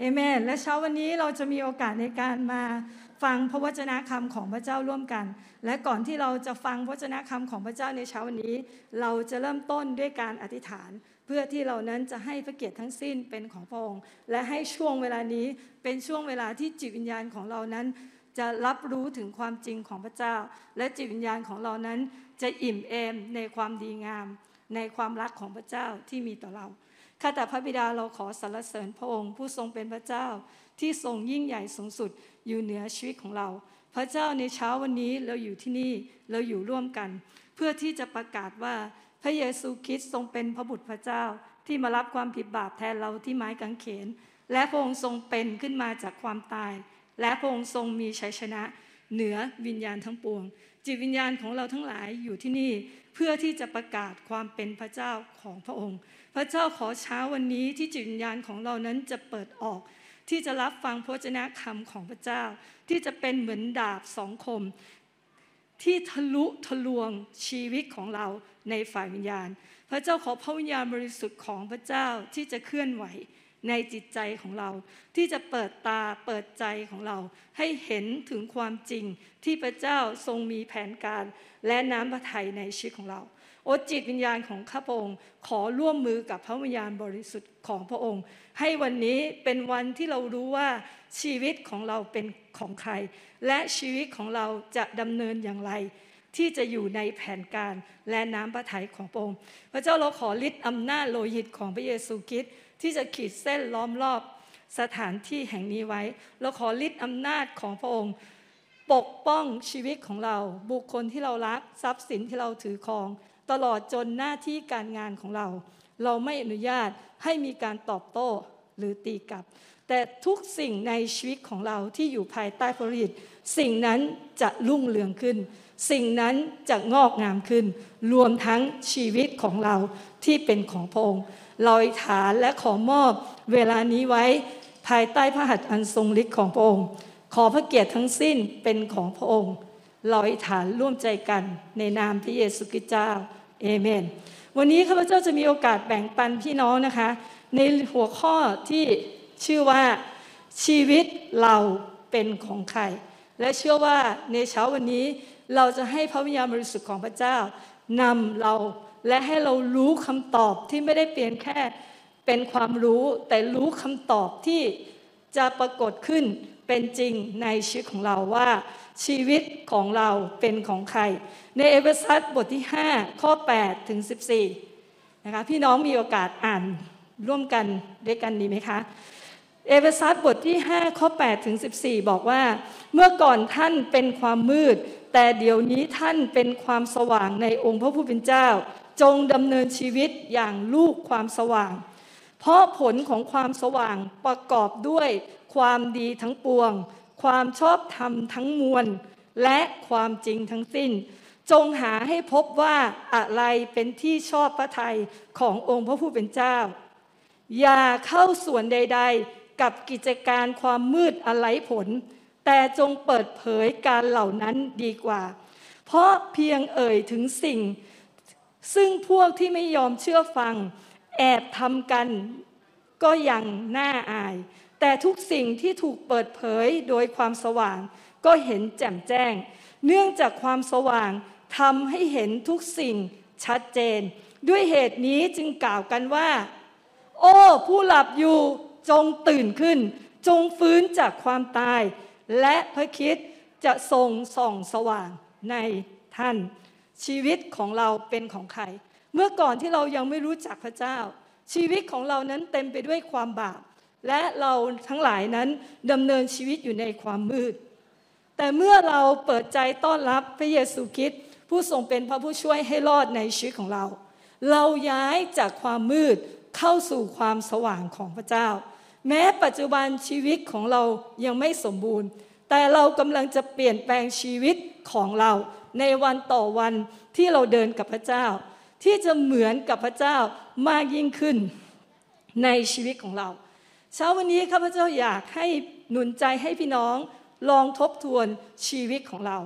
เอเมน และเช้าวันนี้เราจะมีโอกาสในการมาฟังพระวจนะคำของพระเจ้าร่วมกัน และก่อนที่เราจะฟังพระวจนะคำของพระเจ้าในเช้าวันนี้ เราจะเริ่มต้นด้วยการอธิษฐาน เพื่อที่เรานั้นจะให้พระเกียรติทั้งสิ้นเป็นของพระองค์ และให้ช่วงเวลานี้เป็นช่วงเวลาที่จิตวิญญาณของเรานั้น จะรับรู้ถึงความจริงของพระเจ้า และจิตวิญญาณของเรานั้นจะอิ่มเอมในความดีงาม ในความรักของพระเจ้าที่มีต่อเรา ข้าแต่พระบิดาเราขอสรรเสริญพระองค์ผู้ทรงเป็นพระเจ้าที่ทรงยิ่งใหญ่สูงสุดอยู่เหนือชีวิตของเรา พระเจ้าในเช้าวันนี้เราอยู่ที่นี่เราอยู่ร่วมกัน เพื่อที่จะประกาศว่าพระเยซูคริสต์ทรงเป็นพระบุตรพระเจ้าที่มารับความผิดบาปแทนเราที่ไม้กางเขน และพระองค์ทรงเป็นขึ้นมาจากความตาย และพระองค์ทรงมีชัยชนะเหนือวิญญาณทั้งปวง จิตวิญญาณของเราทั้งหลายอยู่ที่นี่เพื่อที่จะประกาศความเป็นพระเจ้าของพระองค์ พระเจ้าขอเช้าวันนี้ที่จิตวิญญาณของเรานั้นจะเปิดออก ที่จะรับฟังพระเจ้าคำของพระเจ้า ที่จะเป็นเหมือนดาบสองคม ที่ทะลุทะลวงชีวิตของเราในฝ่ายวิญญาณ พระเจ้าขอพระวิญญาณบริสุทธิ์ของพระเจ้าที่จะเคลื่อนไหวในจิตใจของเรา ที่จะเปิดตาเปิดใจของเรา ให้เห็นถึงความจริงที่พระเจ้าทรงมีแผนการและน้ำพระทัยในชีวิตของเรา โอจิตวิญญาณของข้าพระองค์ ขอร่วมมือกับพระวิญญาณบริสุทธิ์ของพระองค์ ให้วันนี้เป็นวันที่เรารู้ว่าชีวิตของเราเป็นของใคร และชีวิตของเราจะดำเนินอย่างไร ที่จะอยู่ในแผนการและน้ำพระทัยของพระองค์ พระเจ้าเราขอฤทธิ์อำนาจโลหิตของพระเยซูคริสต์ที่จะขีดเส้นล้อมรอบสถานที่แห่งนี้ไว้ เราขอฤทธิ์อำนาจของพระองค์ ปกป้องชีวิตของเรา บุคคลที่เรารักทรัพย์สินที่เราถือครอง ตลอดจนหน้าที่การงานของเรา เราไม่อนุญาตให้มีการตอบโต้หรือตีกลับ แต่ทุกสิ่งในชีวิตของเราที่อยู่ภายใต้พระฤทธิ์สิ่งนั้นจะรุ่งเรืองขึ้น สิ่งนั้นจะงอกงามขึ้น รวมทั้งชีวิตของเราที่เป็นของพระองค์ลอยฐานและขอมอบเวลานี้ไว้ภายใต้พระหัตถ์อันทรงฤทธิ์ของพระองค์ ขอพระเกียรติทั้งสิ้นเป็นของพระองค์ลอยฐานร่วมใจกันในนามพระเยซูคริสต์เจ้า เอเมน วันนี้ข้าพเจ้าจะมีโอกาสแบ่งปันพี่น้องนะคะ ในหัวข้อที่ชื่อว่าชีวิตเราเป็นของใคร และเชื่อว่าในเช้าวันนี้เราจะให้พระวิญญาณบริสุทธิ์ของพระเจ้านำเราและให้เรารู้คำตอบที่ไม่ได้เปลี่ยนแค่เป็นความรู้แต่รู้คำตอบที่ จะปรากฏขึ้นเป็นจริงในชีวิตของเราว่าชีวิตของเราเป็นของใคร ในเอเวซัสบทที่ 5 ข้อ 8 ถึง 14 นะคะพี่น้องมีโอกาสอ่านร่วมกันด้วยกันดีไหมคะ เอเวซัสบทที่ 5 ข้อ 8 ถึง 14 บอกว่า เมื่อก่อนท่านเป็นความมืด แต่เดี๋ยวนี้ท่านเป็นความสว่างในองค์พระผู้เป็นเจ้า จงดำเนินชีวิตอย่างลูกความสว่าง เพราะผลของความสว่างประกอบด้วยความดีทั้งปวง ความชอบธรรมทั้งมวล และความจริงทั้งสิ้น จงหาให้พบว่าอะไรเป็นที่ชอบพระทัยขององค์พระผู้เป็นเจ้า อย่าเข้าส่วนใด ๆ กับกิจการความมืดอะไรผล แต่จงเปิดเผยการเหล่านั้นดีกว่า เพราะเพียงเอ่ยถึงสิ่ง ซึ่งพวกที่ไม่ยอมเชื่อฟัง แอบทำกันก็ยังน่าอาย แต่ทุกสิ่งที่ถูกเปิดเผยโดยความสว่าง ก็เห็นแจ่มแจ้ง เนื่องจากความสว่างทำให้เห็นทุกสิ่งชัดเจน ด้วยเหตุนี้จึงกล่าวกันว่า โอ้ ผู้หลับอยู่จงตื่นขึ้น จงฟื้นจากความตาย และพระคิดจะทรงส่องสว่างในท่าน ชีวิตของเราเป็นของใคร เมื่อก่อนที่เรายังไม่รู้จักพระเจ้า ชีวิตของเรานั้นเต็มไปด้วยความบาป และเราทั้งหลายนั้นดำเนินชีวิตอยู่ในความมืด แต่เมื่อเราเปิดใจต้อนรับพระเยซูคริสต์ผู้ทรงเป็นพระผู้ช่วยให้รอดในชีวิตของเรา เราย้ายจากความมืดเข้าสู่ความสว่างของพระเจ้า แม้ปัจจุบันชีวิตของเรายังไม่สมบูรณ์ แต่เรากำลังจะเปลี่ยนแปลงชีวิตของเราในวันต่อวันที่เราเดินกับพระเจ้า ที่จะเหมือนกับพระเจ้ามากยิ่งขึ้นในชีวิตของเรา เช้าวันนี้ข้าพเจ้าอยากให้หนุนใจให้พี่น้องลองทบทวนชีวิตของเรา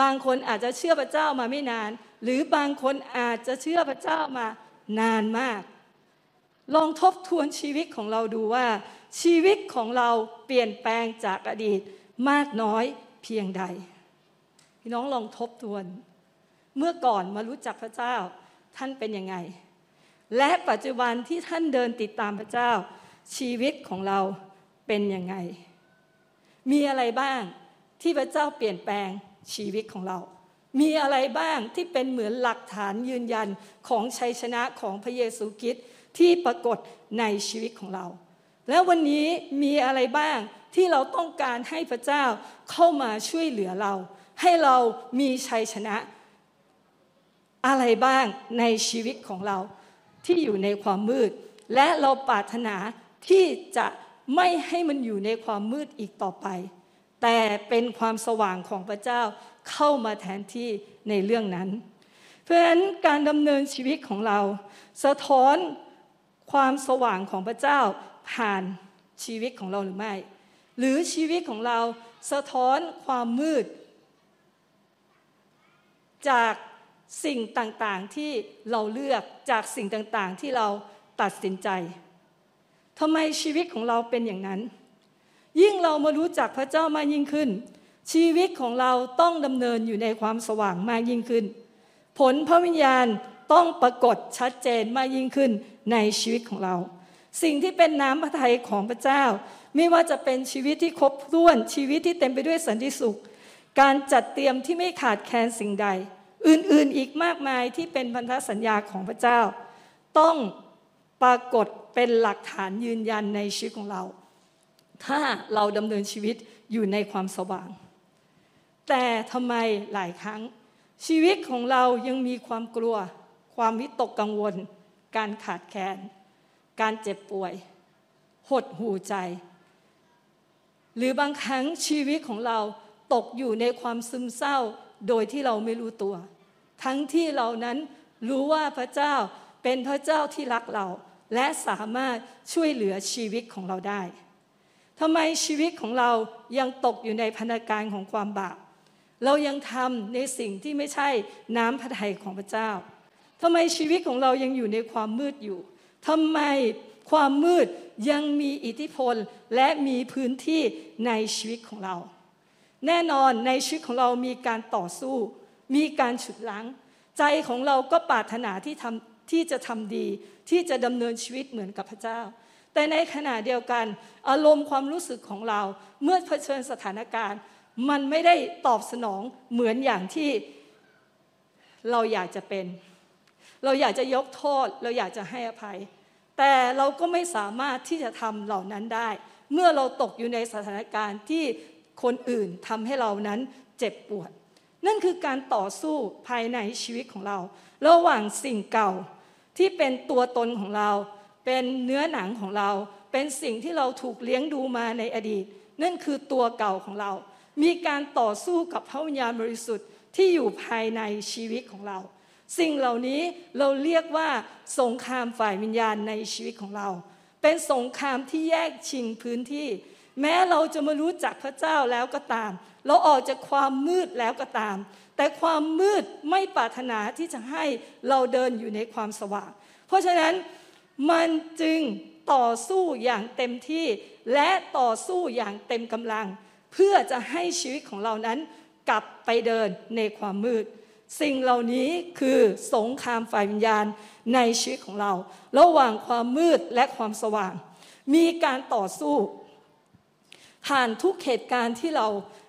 บางคนอาจจะเชื่อพระเจ้ามาไม่นาน หรือบางคนอาจจะเชื่อพระเจ้ามานานมาก ลองทบทวนชีวิตของเราดูว่า ชีวิตของเราเปลี่ยนแปลงจากอดีตมากน้อยเพียงใด พี่น้องลองทบทวน เมื่อก่อนมารู้จักพระเจ้า ท่านเป็นยังไง และปัจจุบันที่ท่านเดินติดตามพระเจ้า ชีวิตของเราเป็นยังไง มีอะไรบ้างที่พระเจ้าเปลี่ยนแปลงชีวิตของเรา มีอะไรบ้างที่เป็นเหมือนหลักฐานยืนยันของชัยชนะของพระเยซูคริสต์ที่ปรากฏในชีวิตของเรา แล้ววันนี้มีอะไรบ้างที่เราต้องการให้พระเจ้าเข้ามาช่วยเหลือเรา ให้เรามีชัยชนะ อะไรบ้างในชีวิตของเราที่อยู่ในความมืด และเราปรารถนาที่จะไม่ให้มันอยู่ในความมืดอีกต่อไป แต่เป็นความสว่างของพระเจ้าเข้ามาแทนที่ในเรื่องนั้น เพราะฉะนั้นการดำเนินชีวิตของเรา สะท้อนความสว่างของพระเจ้าผ่านชีวิตของเราหรือไม่ หรือชีวิตของเราสะท้อนความมืด จาก สิ่งต่างๆที่เราเลือกจากสิ่งต่างๆที่เราตัดสินใจทำไมชีวิตของเราเป็นอย่างนั้น ยิ่งเรามารู้จักพระเจ้ามากยิ่งขึ้น ชีวิตของเราต้องดำเนินอยู่ในความสว่างมากยิ่งขึ้น ผลพระวิญญาณต้องปรากฏชัดเจนมากยิ่งขึ้นในชีวิตของเรา สิ่งที่เป็นน้ำพระทัยของพระเจ้า ไม่ว่าจะเป็นชีวิตที่ครบถ้วนชีวิตที่เต็มไปด้วยสันติสุข การจัดเตรียมที่ไม่ขาดแคลนสิ่งใด อื่นๆอีกมากมายที่เป็นพันธสัญญาของพระเจ้า ต้องปรากฏเป็นหลักฐานยืนยันในชีวิตของเรา ถ้าเราดำเนินชีวิตอยู่ในความสว่าง แต่ทำไมหลายครั้ง ชีวิตของเรายังมีความกลัว ความวิตกกังวล การขาดแคลนการเจ็บป่วย หดหูใจ หรือบางครั้งชีวิตของเราตกอยู่ในความซึมเศร้า โดยที่เราไม่รู้ตัว ทั้งที่เรานั้นรู้ว่าพระเจ้าเป็นพระเจ้าที่รักเรา และสามารถช่วยเหลือชีวิตของเราได้ทำไมชีวิตของเรายังตกอยู่ในพันธการของความบาปเรายังทำในสิ่งที่ไม่ใช่น้ำพระทัยของพระเจ้าทำไมชีวิตของเรายังอยู่ในความมืดอยู่ทำไมความมืดยังมีอิทธิพลและมีพื้นที่ในชีวิตของเรา แน่นอนในชีวิตของเรามีการต่อสู้ มีการฉุดลังใจของเราก็ปรารถนาที่ทำที่จะทำดี ที่จะดำเนินชีวิตเหมือนกับพระเจ้า แต่ในขณะเดียวกัน อารมณ์ความรู้สึกของเราเมื่อเผชิญสถานการณ์ มันไม่ได้ตอบสนองเหมือนอย่างที่เราอยากจะเป็น เราอยากจะยกโทษ เราอยากจะให้อภัย แต่เราก็ไม่สามารถที่จะทำเหล่านั้นได้ เมื่อเราตกอยู่ในสถานการณ์ที่ คนอื่นทำให้เรานั้นเจ็บปวด นั่นคือการต่อสู้ภายในชีวิตของเรา ระหว่างสิ่งเก่าที่เป็นตัวตนของเรา เป็นเนื้อหนังของเรา เป็นสิ่งที่เราถูกเลี้ยงดูมาในอดีต นั่นคือตัวเก่าของเรา มีการต่อสู้กับพระวิญญาณบริสุทธิ์ที่อยู่ภายในชีวิตของเรา สิ่งเหล่านี้เราเรียกว่าสงครามฝ่ายวิญญาณในชีวิตของเรา เป็นสงครามที่แยกชิงพื้นที่ แม้เราจะมารู้จักพระเจ้าแล้วก็ตาม เราออกจากความมืดแล้วก็ตาม แต่ความมืดไม่ปรารถนาที่จะให้เราเดินอยู่ในความสว่าง เพราะฉะนั้นมันจึงต่อสู้อย่างเต็มที่ และต่อสู้อย่างเต็มกำลัง เพื่อจะให้ชีวิตของเรานั้นกลับไปเดินในความมืด สิ่งเหล่านี้คือสงครามฝ่ายวิญญาณในชีวิตของเรา ระหว่างความมืดและความสว่าง มีการต่อสู้ ผ่านทุกเหตุการณ์ที่เรา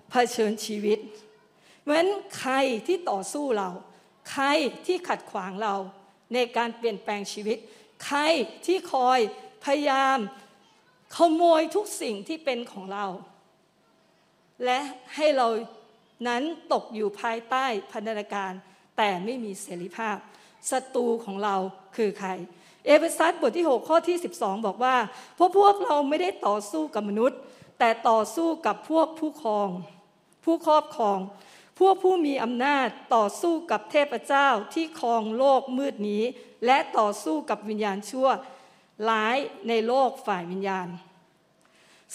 เผชิญชีวิตเพราะฉะนั้นใครที่ต่อสู้เรา ใครที่ขัดขวางเราในการเปลี่ยนแปลงชีวิต ใครที่คอยพยายามขโมยทุกสิ่งที่เป็นของเรา และให้เรานั้นตกอยู่ภายใต้พันธนาการ แต่ไม่มีเสรีภาพศัตรูของเราคือใคร เอเฟซัสบทที่ 6 ข้อที่ 12 บอกว่าเพราะพวกเราไม่ได้ต่อสู้กับมนุษย์ แต่ต่อสู้กับพวกผู้ครอง ผู้ครอบครอง พวกผู้มีอำนาจต่อสู้กับเทพเจ้าที่ครองโลกมืดนี้ และต่อสู้กับวิญญาณชั่วร้ายในโลกฝ่ายวิญญาณ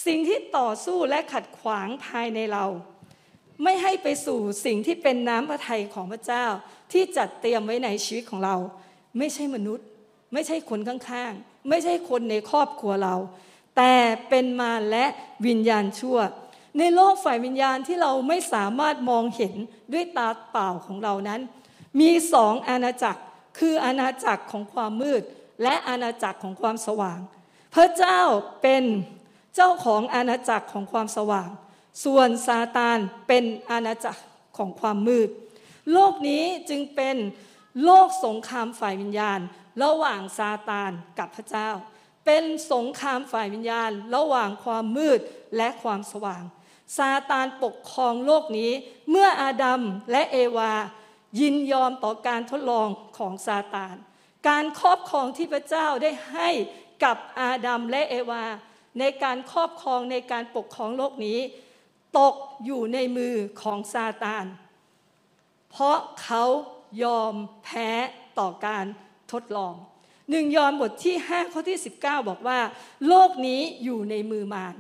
สิ่งที่ต่อสู้และขัดขวางภายในเรา ไม่ให้ไปสู่สิ่งที่เป็นน้ำพระทัยของพระเจ้าที่จัดเตรียมไว้ในชีวิตของเรา ไม่ใช่มนุษย์ ไม่ใช่คนข้างๆ ไม่ใช่คนในครอบครัวเรา แต่เป็นมารและวิญญาณชั่ว ในโลกฝ่ายวิญญาณที่เราไม่สามารถมองเห็นด้วยตาเปล่าของเรานั้น มีสองอาณาจักรคืออาณาจักรของความมืด และอาณาจักรของความสว่าง พระเจ้าเป็นเจ้าของอาณาจักรของความสว่าง ส่วนซาตานเป็นอาณาจักรของความมืด โลกนี้จึงเป็นโลกสงครามฝ่ายวิญญาณ ระหว่างซาตานกับพระเจ้า เป็นสงครามฝ่ายวิญญาณ ระหว่างความมืดและความสว่าง ซาตานปกครองโลกนี้ เมื่ออาดัมและเอวา ยินยอมต่อการทดลองของซาตาน การครอบครองที่พระเจ้าได้ให้กับอาดัมและเอวา ในการครอบครองในการปกครองโลกนี้ ตกอยู่ในมือของซาตาน เพราะเขายอมแพ้ต่อการทดลอง หนึ่งยอห์นบทที่ 5 ข้อที่ 19 บอกว่า โลกนี้อยู่ในมือมาร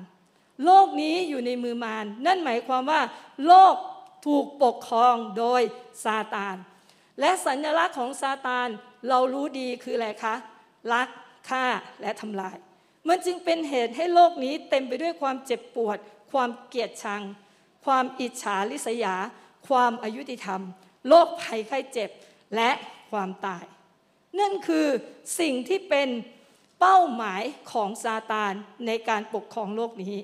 โลกนี้อยู่ในมือมารนั่นหมายความว่า โลกถูกปกครองโดยซาตาน และสัญลักษณ์ของซาตานเรารู้ดีคืออะไรคะลักฆ่าและทำลาย มันจึงเป็นเหตุให้โลกนี้เต็มไปด้วยความเจ็บปวด ความเกลียดชัง ความอิจฉาริษยา ความอายุติธรรม โรคภัยไข้เจ็บและความตาย นั่นคือสิ่งที่เป็นเป้าหมายของซาตานในการปกครองโลกนี้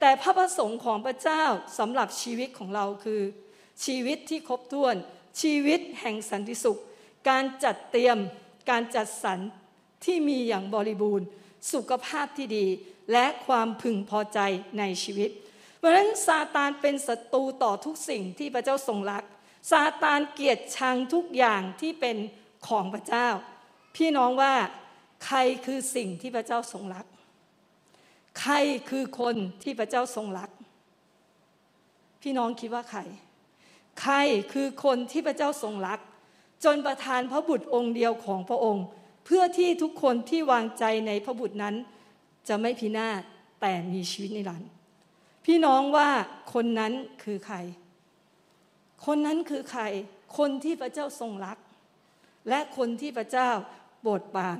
แต่พระประสงค์ของพระเจ้าสำหรับชีวิตของเราคือ ชีวิตที่ครบถ้วน ชีวิตแห่งสันติสุข การจัดเตรียม การจัดสรรที่มีอย่างบริบูรณ์ สุขภาพที่ดี และความพึงพอใจในชีวิต เพราะฉะนั้นซาตานเป็นศัตรูต่อทุกสิ่งที่พระเจ้าทรงรักซาตานเกลียดชังทุกอย่างที่เป็น ของพระเจ้า พี่น้องว่าใครคือสิ่งที่พระเจ้าทรงรัก ใครคือคนที่พระเจ้าทรงรัก พี่น้องคิดว่าใคร ใครคือคนที่พระเจ้าทรงรัก จนประทานพระบุตรองค์เดียวของพระองค์ เพื่อที่ทุกคนที่วางใจในพระบุตรนั้น จะไม่พินาศแต่มีชีวิตนิรันดร์พี่น้องว่าคนนั้นคือใคร คนนั้นคือใคร คนที่พระเจ้าทรงรัก และคนที่พระเจ้าโปรดปราน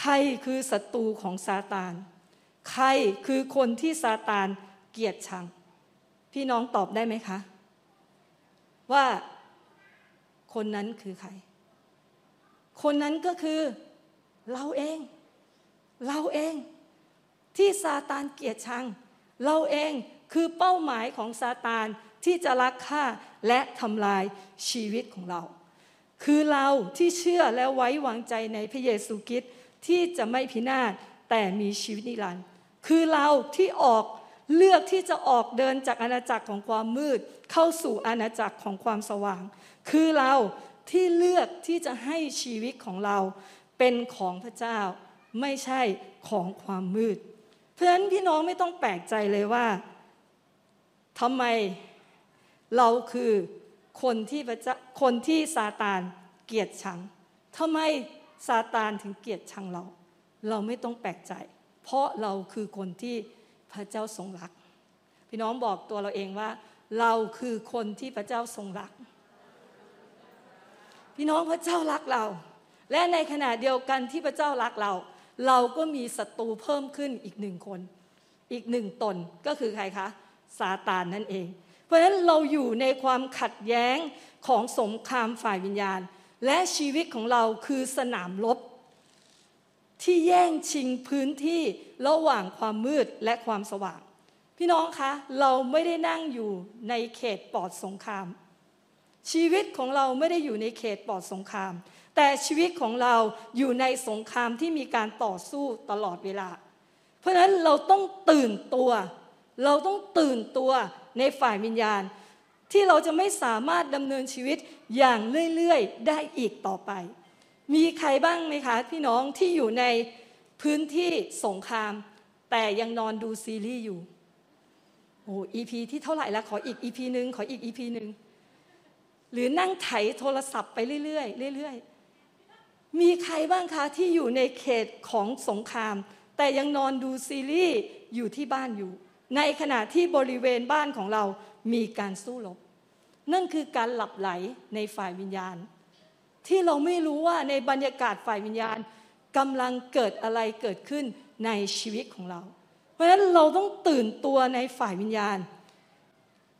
ใครคือศัตรูของซาตาน ใครคือคนที่ซาตานเกลียดชัง พี่น้องตอบได้ไหมคะ ว่าคนนั้นคือใคร คนนั้นก็คือเราเอง เราเอง ที่ซาตานเกลียดชัง เราเองคือเป้าหมายของซาตานที่จะรักฆ่าและทำลายชีวิตของเรา คือเราที่เชื่อและไว้วางใจในพระเยซูคริสต์ที่จะไม่พินาศแต่มีชีวิตนิรันดร์คือเราที่ออกเลือกที่จะออกเดินจากอาณาจักรของความมืด เข้าสู่อาณาจักรของความสว่าง คือเราที่เลือกที่จะให้ชีวิตของเราเป็นของพระเจ้า ไม่ใช่ของความมืด เพราะฉะนั้นพี่น้องไม่ต้องแปลกใจเลยว่าทำไมเราคือ คนที่พระเจ้าคนที่ซาตานเกลียดชังทำไมซาตานถึงเกลียดชังเรา เราไม่ต้องแปลกใจ เพราะเราคือคนที่พระเจ้าทรงรัก พี่น้องบอกตัวเราเองว่า เราคือคนที่พระเจ้าทรงรัก พี่น้องพระเจ้ารักเรา และในขณะเดียวกันที่พระเจ้ารักเรา เราก็มีศัตรูเพิ่มขึ้นอีกหนึ่งคน อีกหนึ่งตนก็คือใครคะซาตานนั่นเอง เพราะฉะนั้นเราอยู่ในความขัดแย้งของสงครามฝ่ายวิญญาณ และชีวิตของเราคือสนามรบที่แย่งชิงพื้นที่ระหว่างความมืดและความสว่าง พี่น้องคะ เราไม่ได้นั่งอยู่ในเขตปลอดสงคราม ชีวิตของเราไม่ได้อยู่ในเขตปลอดสงคราม แต่ชีวิตของเราอยู่ในสงครามที่มีการต่อสู้ตลอดเวลา เพราะฉะนั้นเราต้องตื่นตัว เราต้องตื่นตัว ในฝ่ายวิญญาณ ที่เราจะไม่สามารถดำเนินชีวิตอย่างเรื่อยๆ ได้อีกต่อไป มีใครบ้างไหมคะ พี่น้องที่อยู่ในพื้นที่สงคราม แต่ยังนอนดูซีรีส์อยู่โอ้ EP ที่เท่าไหร่ละขออีก EP หนึ่งขออีก EP หนึ่งหรือนั่งไถโทรศัพท์ไปเรื่อยๆเรื่อยๆ มีใครบ้างคะที่อยู่ในเขตของสงคราม แต่ยังนอนดูซีรีส์อยู่ที่บ้านอยู่ ในขณะที่บริเวณบ้านของเรามีการสู้รบนั่นคือการหลับไหลในฝ่ายวิญญาณ ที่เราไม่รู้ว่าในบรรยากาศฝ่ายวิญญาณกำลังเกิดอะไรเกิดขึ้นในชีวิตของเรา เพราะฉะนั้นเราต้องตื่นตัวในฝ่ายวิญญาณ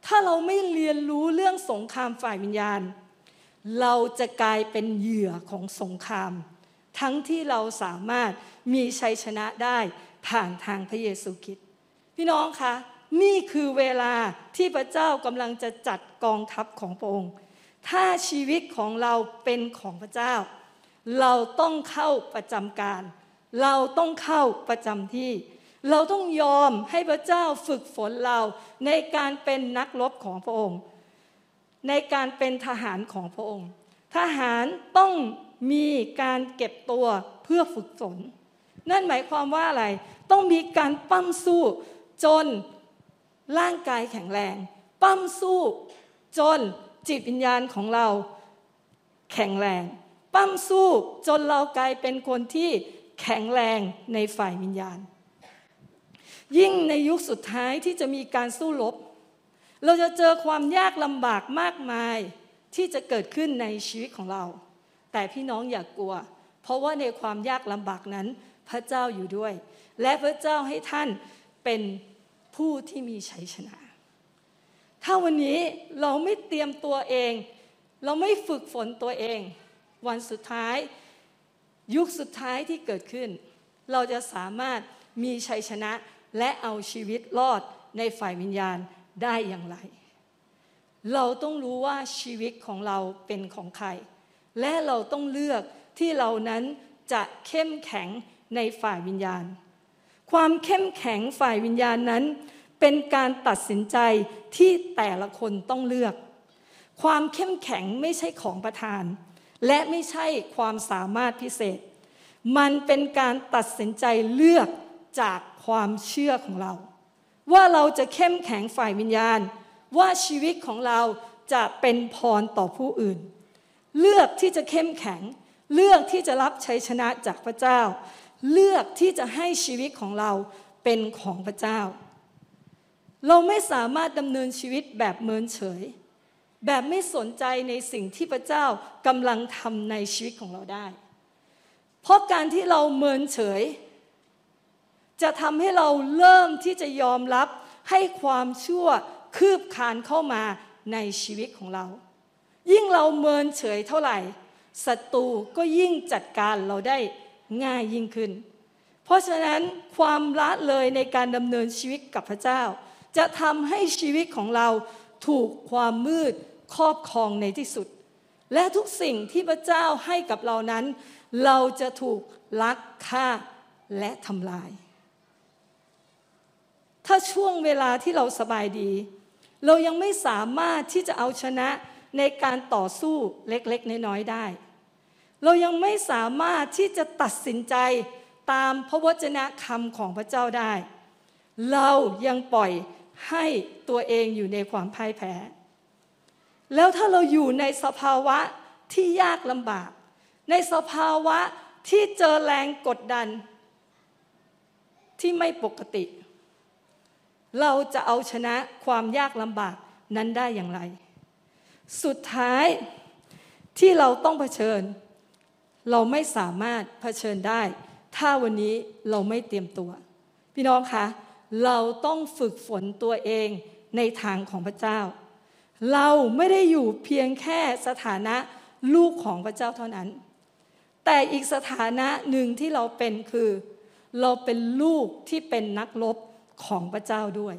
ถ้าเราไม่เรียนรู้เรื่องสงครามฝ่ายวิญญาณ เราจะกลายเป็นเหยื่อของสงคราม ทั้งที่เราสามารถมีชัยชนะได้ผ่านทางพระเยซูคริสต พี่น้องคะนี่คือเวลาที่พระเจ้ากำลังจะจัดกองทัพของพระองค์ ถ้าชีวิตของเราเป็นของพระเจ้า เราต้องเข้าประจำการ เราต้องเข้าประจำที่ เราต้องยอมให้พระเจ้าฝึกฝนเราในการเป็นนักรบของพระองค์ ในการเป็นทหารของพระองค์ ทหารต้องมีการเก็บตัวเพื่อฝึกฝน นั่นหมายความว่าอะไร ต้องมีการปั้มสู้ จนร่างกายแข็งแรง ปั้มสู้จนจิตวิญญาณของเราแข็งแรง ปั้มสู้จนเรากลายเป็นคนที่แข็งแรงในฝ่ายวิญญาณ ยิ่งในยุคสุดท้ายที่จะมีการสู้รบเราจะเจอความยากลำบากมากมายที่จะเกิดขึ้นในชีวิตของเรา แต่พี่น้องอย่ากกลัว เพราะว่าในความยากลำบากนั้นพระเจ้าอยู่ด้วย และพระเจ้าให้ท่าน เป็นผู้ที่มีชัยชนะ ถ้าวันนี้เราไม่เตรียมตัวเอง เราไม่ฝึกฝนตัวเอง วันสุดท้าย ยุคสุดท้ายที่เกิดขึ้น เราจะสามารถมีชัยชนะและเอาชีวิตรอดในฝ่ายวิญญาณได้อย่างไร เราต้องรู้ว่าชีวิตของเราเป็นของใคร และเราต้องเลือกที่เรานั้นจะเข้มแข็งในฝ่ายวิญญาณ ความเข้มแข็งฝ่ายวิญญาณนั้น เป็นการตัดสินใจที่แต่ละคนต้องเลือก ความเข้มแข็งไม่ใช่ของประทาน และไม่ใช่ความสามารถพิเศษ มันเป็นการตัดสินใจเลือกจากความเชื่อของเรา ว่าเราจะเข้มแข็งฝ่ายวิญญาณ ว่าชีวิตของเราจะเป็นพรต่อผู้อื่น เลือกที่จะเข้มแข็ง เลือกที่จะรับชัยชนะจากพระเจ้า เลือกที่จะให้ชีวิตของเราเป็นของพระเจ้า เราไม่สามารถดำเนินชีวิตแบบเมินเฉย แบบไม่สนใจในสิ่งที่พระเจ้ากำลังทำในชีวิตของเราได้ เพราะการที่เราเมินเฉย จะทำให้เราเริ่มที่จะยอมรับให้ความชั่วคืบคานเข้ามาในชีวิตของเรา ยิ่งเราเมินเฉยเท่าไหร่ศัตรูก็ยิ่งจัดการเราได้ ง่ายยิ่งขึ้น เพราะฉะนั้นความละเลยในการดำเนินชีวิตกับพระเจ้า จะทำให้ชีวิตของเราถูกความมืดครอบครองในที่สุด และทุกสิ่งที่พระเจ้าให้กับเรานั้น เราจะถูกลักฆ่าและทำลาย ถ้าช่วงเวลาที่เราสบายดี เรายังไม่สามารถที่จะเอาชนะในการต่อสู้เล็กๆ น้อยๆได้ เรายังไม่สามารถที่จะตัดสินใจตามพระวจนะคำของพระเจ้าได้ เรายังปล่อยให้ตัวเองอยู่ในความพ่ายแพ้ แล้วถ้าเราอยู่ในสภาวะที่ยากลำบาก ในสภาวะที่เจอแรงกดดัน ที่ไม่ปกติ เราจะเอาชนะความยากลำบากนั้นได้อย่างไร สุดท้ายที่เราต้องเผชิญ เราไม่สามารถเผชิญได้ ถ้าวันนี้เราไม่เตรียมตัว พี่น้องคะเราต้องฝึกฝนตัวเองในทางของพระเจ้า เราไม่ได้อยู่เพียงแค่สถานะลูกของพระเจ้าเท่านั้น แต่อีกสถานะหนึ่งที่เราเป็นคือ เราเป็นลูกที่เป็นนักรบของพระเจ้าด้วย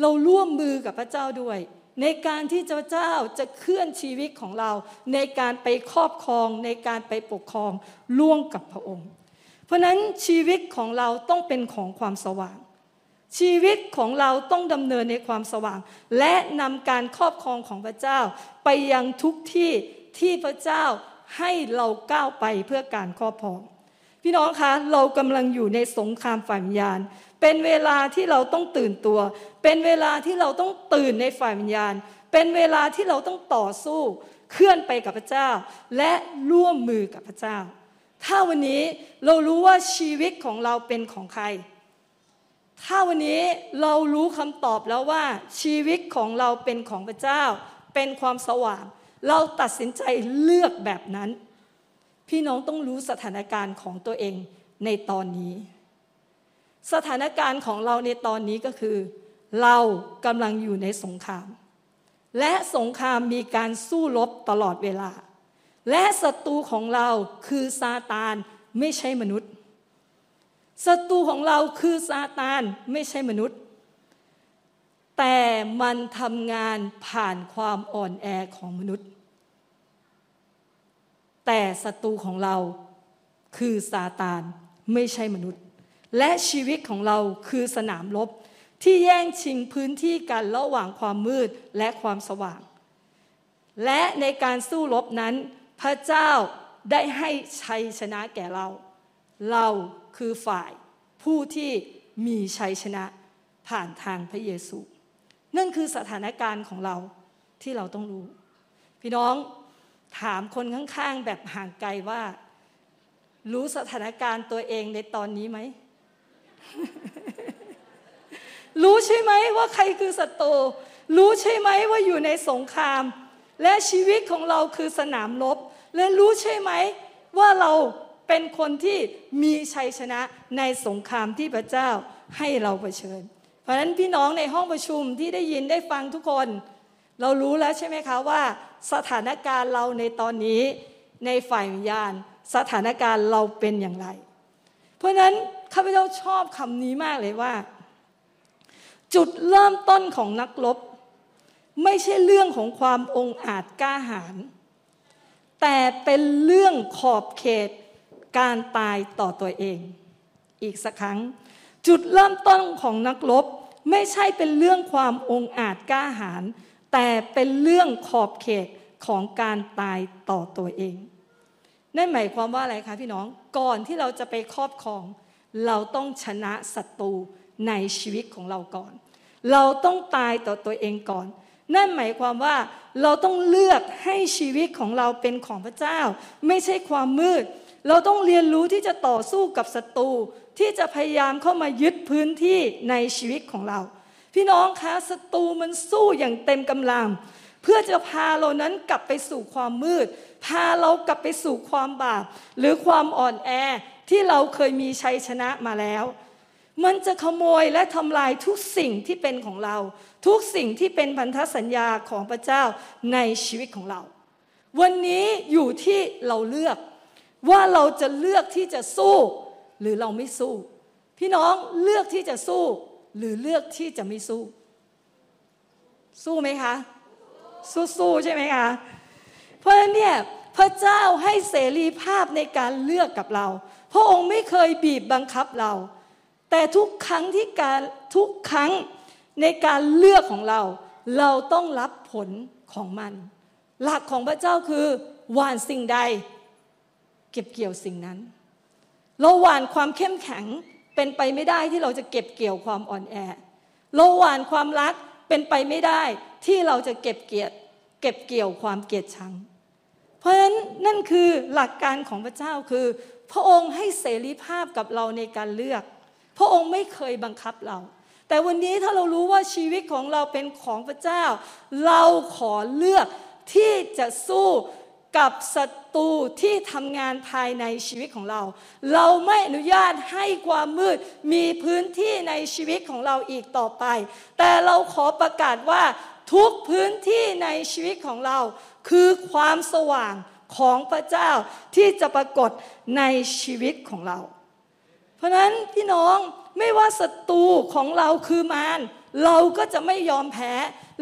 เราร่วมมือกับพระเจ้าด้วย ในการที่เจ้าเจ้าจะเคลื่อนชีวิตของเรา ในการไปครอบครอง ในการไปปกครองล่วงกับพระองค์ เพราะนั้นชีวิตของเราต้องเป็นของความสว่าง ชีวิตของเราต้องดำเนินในความสว่าง และนำการครอบครองของพระเจ้า ไปยังทุกที่ที่พระเจ้าให้เราก้าวไปเพื่อการครอบครอง พี่น้องคะเรากำลังอยู่ในสงครามฝ่ายวิญญาณ เป็นเวลาที่เราต้องตื่นตัว เป็นเวลาที่เราต้องตื่นในฝ่ายวิญญาณ เป็นเวลาที่เราต้องต่อสู้ เคลื่อนไปกับพระเจ้า และร่วมมือกับพระเจ้า ถ้าวันนี้เรารู้ว่าชีวิตของเราเป็นของใคร ถ้าวันนี้เรารู้คำตอบแล้วว่าชีวิตของเราเป็นของพระเจ้า เป็นความสว่าง เราตัดสินใจเลือกแบบนั้น พี่น้องต้องรู้สถานการณ์ของตัวเองในตอนนี้ สถานการณ์ของเราในตอนนี้ก็คือ เรากำลังอยู่ในสงคราม และสงครามมีการสู้รบตลอดเวลา และศัตรูของเราคือซาตานไม่ใช่มนุษย์ศัตรูของเราคือซาตานไม่ใช่มนุษย์ แต่มันทำงานผ่านความอ่อนแอของมนุษย์ แต่ศัตรูของเราคือซาตานไม่ใช่มนุษย์ และชีวิตของเราคือสนามรบที่แย่งชิงพื้นที่กันระหว่างความมืดและความสว่าง และในการสู้รบนั้น พระเจ้าได้ให้ชัยชนะแก่เรา เราคือฝ่ายผู้ที่มีชัยชนะผ่านทางพระเยซู นั่นคือสถานการณ์ของเราที่เราต้องรู้ พี่น้อง ถามคนข้างๆ แบบห่างไกลว่า รู้สถานการณ์ตัวเองในตอนนี้ไหม รู้ใช่ไหมว่าใครคือศัตรูรู้ใช่ไหมว่าอยู่ในสงคราม และชีวิตของเราคือสนามรบและรู้ใช่ไหมว่าเราเป็นคนที่มีชัยชนะในสงครามที่พระเจ้าให้เราเผชิญ เพราะฉะนั้นพี่น้องในห้องประชุมที่ได้ยินได้ฟังทุกคน เรารู้แล้วใช่ไหมคะว่า สถานการณ์เราในตอนนี้ในฝ่ายวิญญาณ สถานการณ์เราเป็นอย่างไร เพราะนั้นข้าพเจ้าชอบคำนี้มากเลยว่า จุดเริ่มต้นของนักรบไม่ใช่เรื่องของความองอาจกล้าหาญแต่เป็นเรื่องขอบเขตการตายต่อตัวเอง อีกสักครั้ง จุดเริ่มต้นของนักรบไม่ใช่เป็นเรื่องความองอาจกล้าหาญแต่เป็นเรื่องขอบเขต ของการตายต่อตัวเอง นั่นหมายความว่าอะไรคะพี่น้องก่อนที่เราจะไปครอบครอง เราต้องชนะศัตรูในชีวิตของเราก่อน เราต้องตายต่อตัวเองก่อน นั่นหมายความว่าเราต้องเลือกให้ชีวิตของเราเป็นของพระเจ้า ไม่ใช่ความมืด เราต้องเรียนรู้ที่จะต่อสู้กับศัตรูที่จะพยายามเข้ามายึดพื้นที่ในชีวิตของเรา พี่น้องคะศัตรูมันสู้อย่างเต็มกำลัง พื่อจะพาเรานั้นกลับไปสู่ความมืด พาเรากลับไปสู่ความบาป หรือความอ่อนแอที่เราเคยมีชัยชนะมาแล้ว มันจะขโมยและทำลายทุกสิ่งที่เป็นของเรา ทุกสิ่งที่เป็นพันธสัญญาของพระเจ้าในชีวิตของเรา วันนี้อยู่ที่เราเลือก ว่าเราจะเลือกที่จะสู้หรือเราไม่สู้ พี่น้องเลือกที่จะสู้ หรือเลือกที่จะไม่สู้ สู้ไหมคะ สู้ๆใช่ไหมคะ เพราะฉะนั้นเนี่ยพระเจ้าให้เสรีภาพในการเลือกกับเรา พระองค์ไม่เคยบีบบังคับเรา แต่ทุกครั้งที่การทุกครั้งในการเลือกของเรา เราต้องรับผลของมัน หลักของพระเจ้าคือหวานสิ่งใด เก็บเกี่ยวสิ่งนั้น เราหวานความเข้มแข็งเป็นไปไม่ได้ที่เราจะเก็บเกี่ยวความอ่อนแอเราหวานความรักเป็นไปไม่ได้ที่เราจะเก็บเกียรติเก็บเกี่ยวความเกลียดชัง เพราะฉะนั้นนั่นคือหลักการของพระเจ้าคือ พระองค์ให้เสรีภาพกับเราในการเลือก พระองค์ไม่เคยบังคับเรา แต่วันนี้ถ้าเรารู้ว่าชีวิตของเราเป็นของพระเจ้า เราขอเลือกที่จะสู้กับศัตรูที่ทำงานภายในชีวิตของเรา เราไม่อนุญาตให้ความมืดมีพื้นที่ในชีวิตของเราอีกต่อไป แต่เราขอประกาศว่า ทุกพื้นที่ในชีวิตของเรา คือความสว่างของพระเจ้าที่จะปรากฏในชีวิตของเรา เพราะนั้นพี่น้องไม่ว่าศัตรูของเราคือมารเราก็จะไม่ยอมแพ้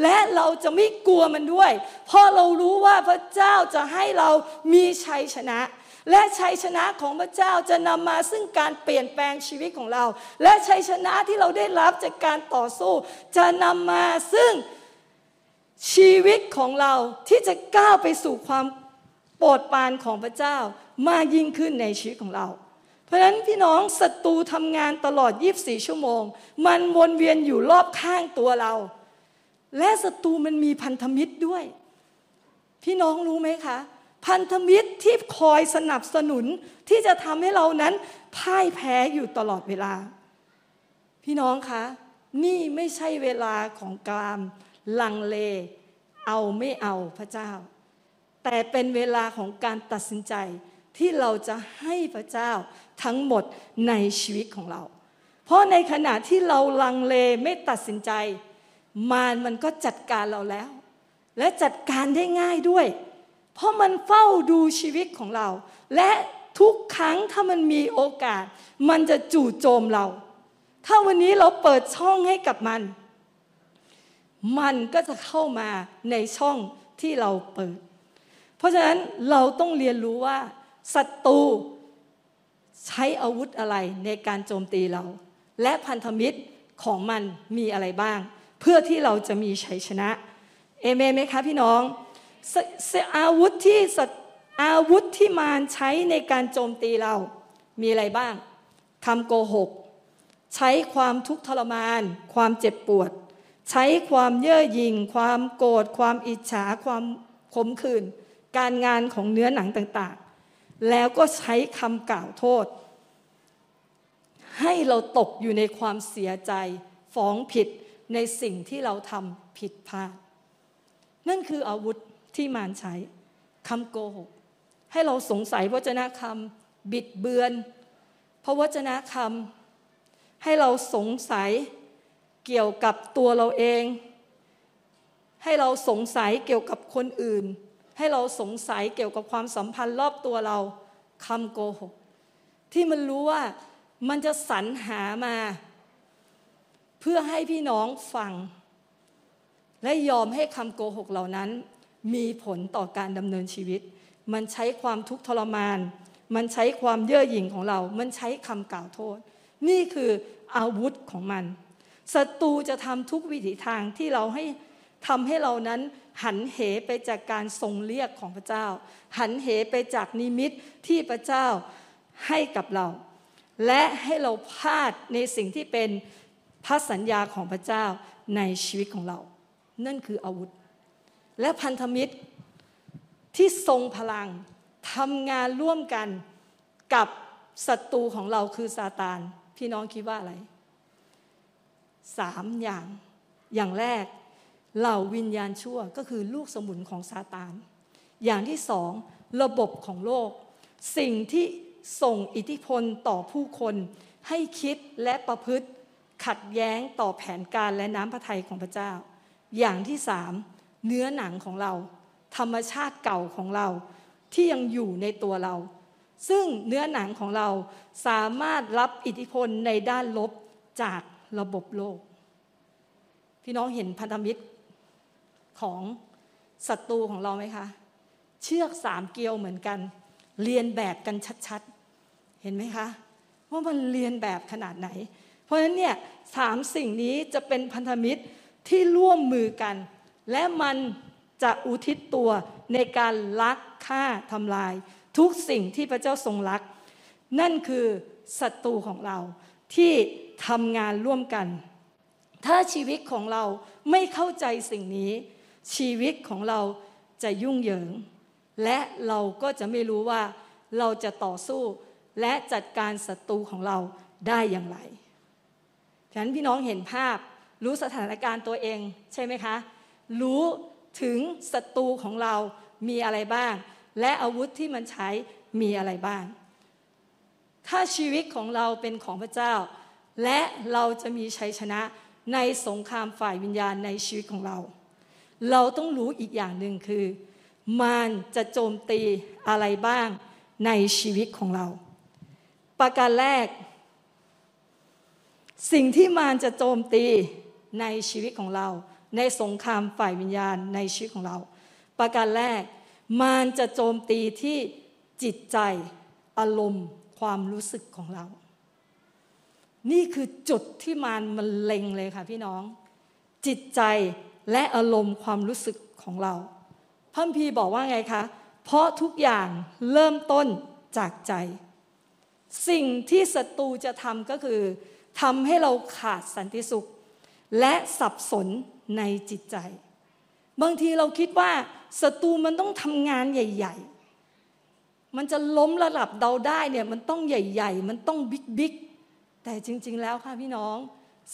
และเราจะไม่กลัวมันด้วย เพราะเรารู้ว่าพระเจ้าจะให้เรามีชัยชนะ และชัยชนะของพระเจ้าจะนำมาซึ่งการเปลี่ยนแปลงชีวิตของเรา และชัยชนะที่เราได้รับจากการต่อสู้ จะนำมาซึ่ง ชีวิตของเราที่จะก้าวไปสู่ความโปรดปรานของพระเจ้ามากยิ่งขึ้นในชีวิตของเรา เพราะฉะนั้นพี่น้องศัตรูทำงานตลอด 24 ชั่วโมง มันวนเวียนอยู่รอบข้างตัวเรา และศัตรูมันมีพันธมิตรด้วย พี่น้องรู้ไหมคะ พันธมิตรที่คอยสนับสนุนที่จะทำให้เรานั้นพ่ายแพ้อยู่ตลอดเวลา พี่น้องคะ นี่ไม่ใช่เวลาของการ ลังเล เอาไม่เอาพระเจ้า แต่เป็นเวลาของการตัดสินใจที่เราจะให้พระเจ้าทั้งหมดในชีวิตของเรา เพราะในขณะที่เราลังเลไม่ตัดสินใจ มารมันก็จัดการเราแล้ว และจัดการได้ง่ายด้วย เพราะมันเฝ้าดูชีวิตของเรา และทุกครั้งถ้ามันมีโอกาส มันจะจู่โจมเรา ถ้าวันนี้เราเปิดช่องให้กับมัน มันก็จะเข้ามาในช่องที่เราเปิด เพราะฉะนั้นเราต้องเรียนรู้ว่าศัตรูใช้อาวุธอะไรในการโจมตีเรา และพันธมิตรของมันมีอะไรบ้าง เพื่อที่เราจะมีชัยชนะเอเมนไหมคะพี่น้องอาวุธที่อาวุธที่มารใช้ในการโจมตีเรามีอะไรบ้างคำโกหก ใช้ความทุกข์ทรมาน ความเจ็บปวด ใช้ความเย่อหยิ่ง ความโกรธความอิจฉาความขมขื่นการงานของเนื้อหนังต่างๆ แล้วก็ใช้คำกล่าวโทษ ให้เราตกอยู่ในความเสียใจฟ้องผิดในสิ่งที่เราทำผิดพลาด นั่นคืออาวุธที่มารใช้คำโกหก ให้เราสงสัยพระวจนะคำบิดเบือนพระวจนะคำให้เราสงสัย เกี่ยวกับตัวเราเอง ให้เราสงสัยเกี่ยวกับคนอื่น ให้เราสงสัยเกี่ยวกับความสัมพันธ์รอบตัวเราคำโกหก ที่มันรู้ว่ามันจะสรรหามา เพื่อให้พี่น้องฟัง และยอมให้คำโกหกเหล่านั้น มีผลต่อการดำเนินชีวิต มันใช้ความทุกข์ทรมาน มันใช้ความเย่อหยิ่งของเรา มันใช้คำกล่าวโทษ นี่คืออาวุธของมัน ศัตรูจะทำทุกวิถีทางที่เราให้ทำให้เรานั้นหันเหไปจากการทรงเรียกของพระเจ้า หันเหไปจากนิมิตที่พระเจ้าให้กับเรา และให้เราพลาดในสิ่งที่เป็นพระสัญญาของพระเจ้าในชีวิตของเรา นั่นคืออาวุธ และพันธมิตรที่ทรงพลังทำงานร่วมกันกับศัตรูของเราคือซาตานพี่น้องคิดว่าอะไร สามอย่าง อย่างแรกเหล่าวิญญาณชั่วก็คือลูกสมุนของซาตาน อย่างที่สองระบบของโลก สิ่งที่ส่งอิทธิพลต่อผู้คน ให้คิดและประพฤติขัดแย้งต่อแผนการและน้ำพระทัยของพระเจ้า อย่างที่สามเนื้อหนังของเรา ธรรมชาติเก่าของเราที่ยังอยู่ในตัวเรา ซึ่งเนื้อหนังของเราสามารถรับอิทธิพลในด้านลบจาก ระบบโลก พี่น้องเห็นพันธมิตรของศัตรูของเราไหมคะ เชือกสามเกลียวเหมือนกัน เรียนแบบกันชัดๆ เห็นไหมคะว่ามันเรียนแบบขนาดไหน เพราะฉะนั้นเนี่ยสามสิ่งนี้จะเป็นพันธมิตรที่ร่วมมือกัน และมันจะอุทิศตัวในการลักฆ่าทำลาย ทุกสิ่งที่พระเจ้าทรงรัก นั่นคือศัตรูของเรา ที่ทำงานร่วมกัน ถ้าชีวิตของเราไม่เข้าใจสิ่งนี้ ชีวิตของเราจะยุ่งเหยิง และเราก็จะไม่รู้ว่าเราจะต่อสู้และจัดการศัตรูของเราได้อย่างไรฉะนั้นพี่น้องเห็นภาพ รู้สถานการณ์ตัวเองใช่ไหมคะ รู้ถึงศัตรูของเรามีอะไรบ้าง และอาวุธที่มันใช้มีอะไรบ้าง ถ้าชีวิตของเราเป็นของพระเจ้า และเราจะมีชัยชนะในสงครามฝ่ายวิญญาณในชีวิตของเรา เราต้องรู้อีกอย่างหนึ่งคือ มารจะโจมตีอะไรบ้างในชีวิตของเรา ประการแรก สิ่งที่มารจะโจมตีในชีวิตของเรา ในสงครามฝ่ายวิญญาณในชีวิตของเรา ประการแรก มารจะโจมตีที่จิตใจอารมณ์ ความรู้สึกของเรา นี่คือจุดที่มารมันเล็งเลยค่ะพี่น้อง จิตใจและอารมณ์ความรู้สึกของเราพระพีบอกว่าไงคะ เพราะทุกอย่างเริ่มต้นจากใจ สิ่งที่ศัตรูจะทำก็คือทำให้เราขาดสันติสุข และสับสนในจิตใจ บางทีเราคิดว่าศัตรูมันต้องทำงานใหญ่ ๆ มันจะล้มระดับเดาได้เนี่ยมันต้องใหญ่ ๆ มันต้องบิ๊กๆ แต่จริง ๆ แล้วค่ะพี่น้อง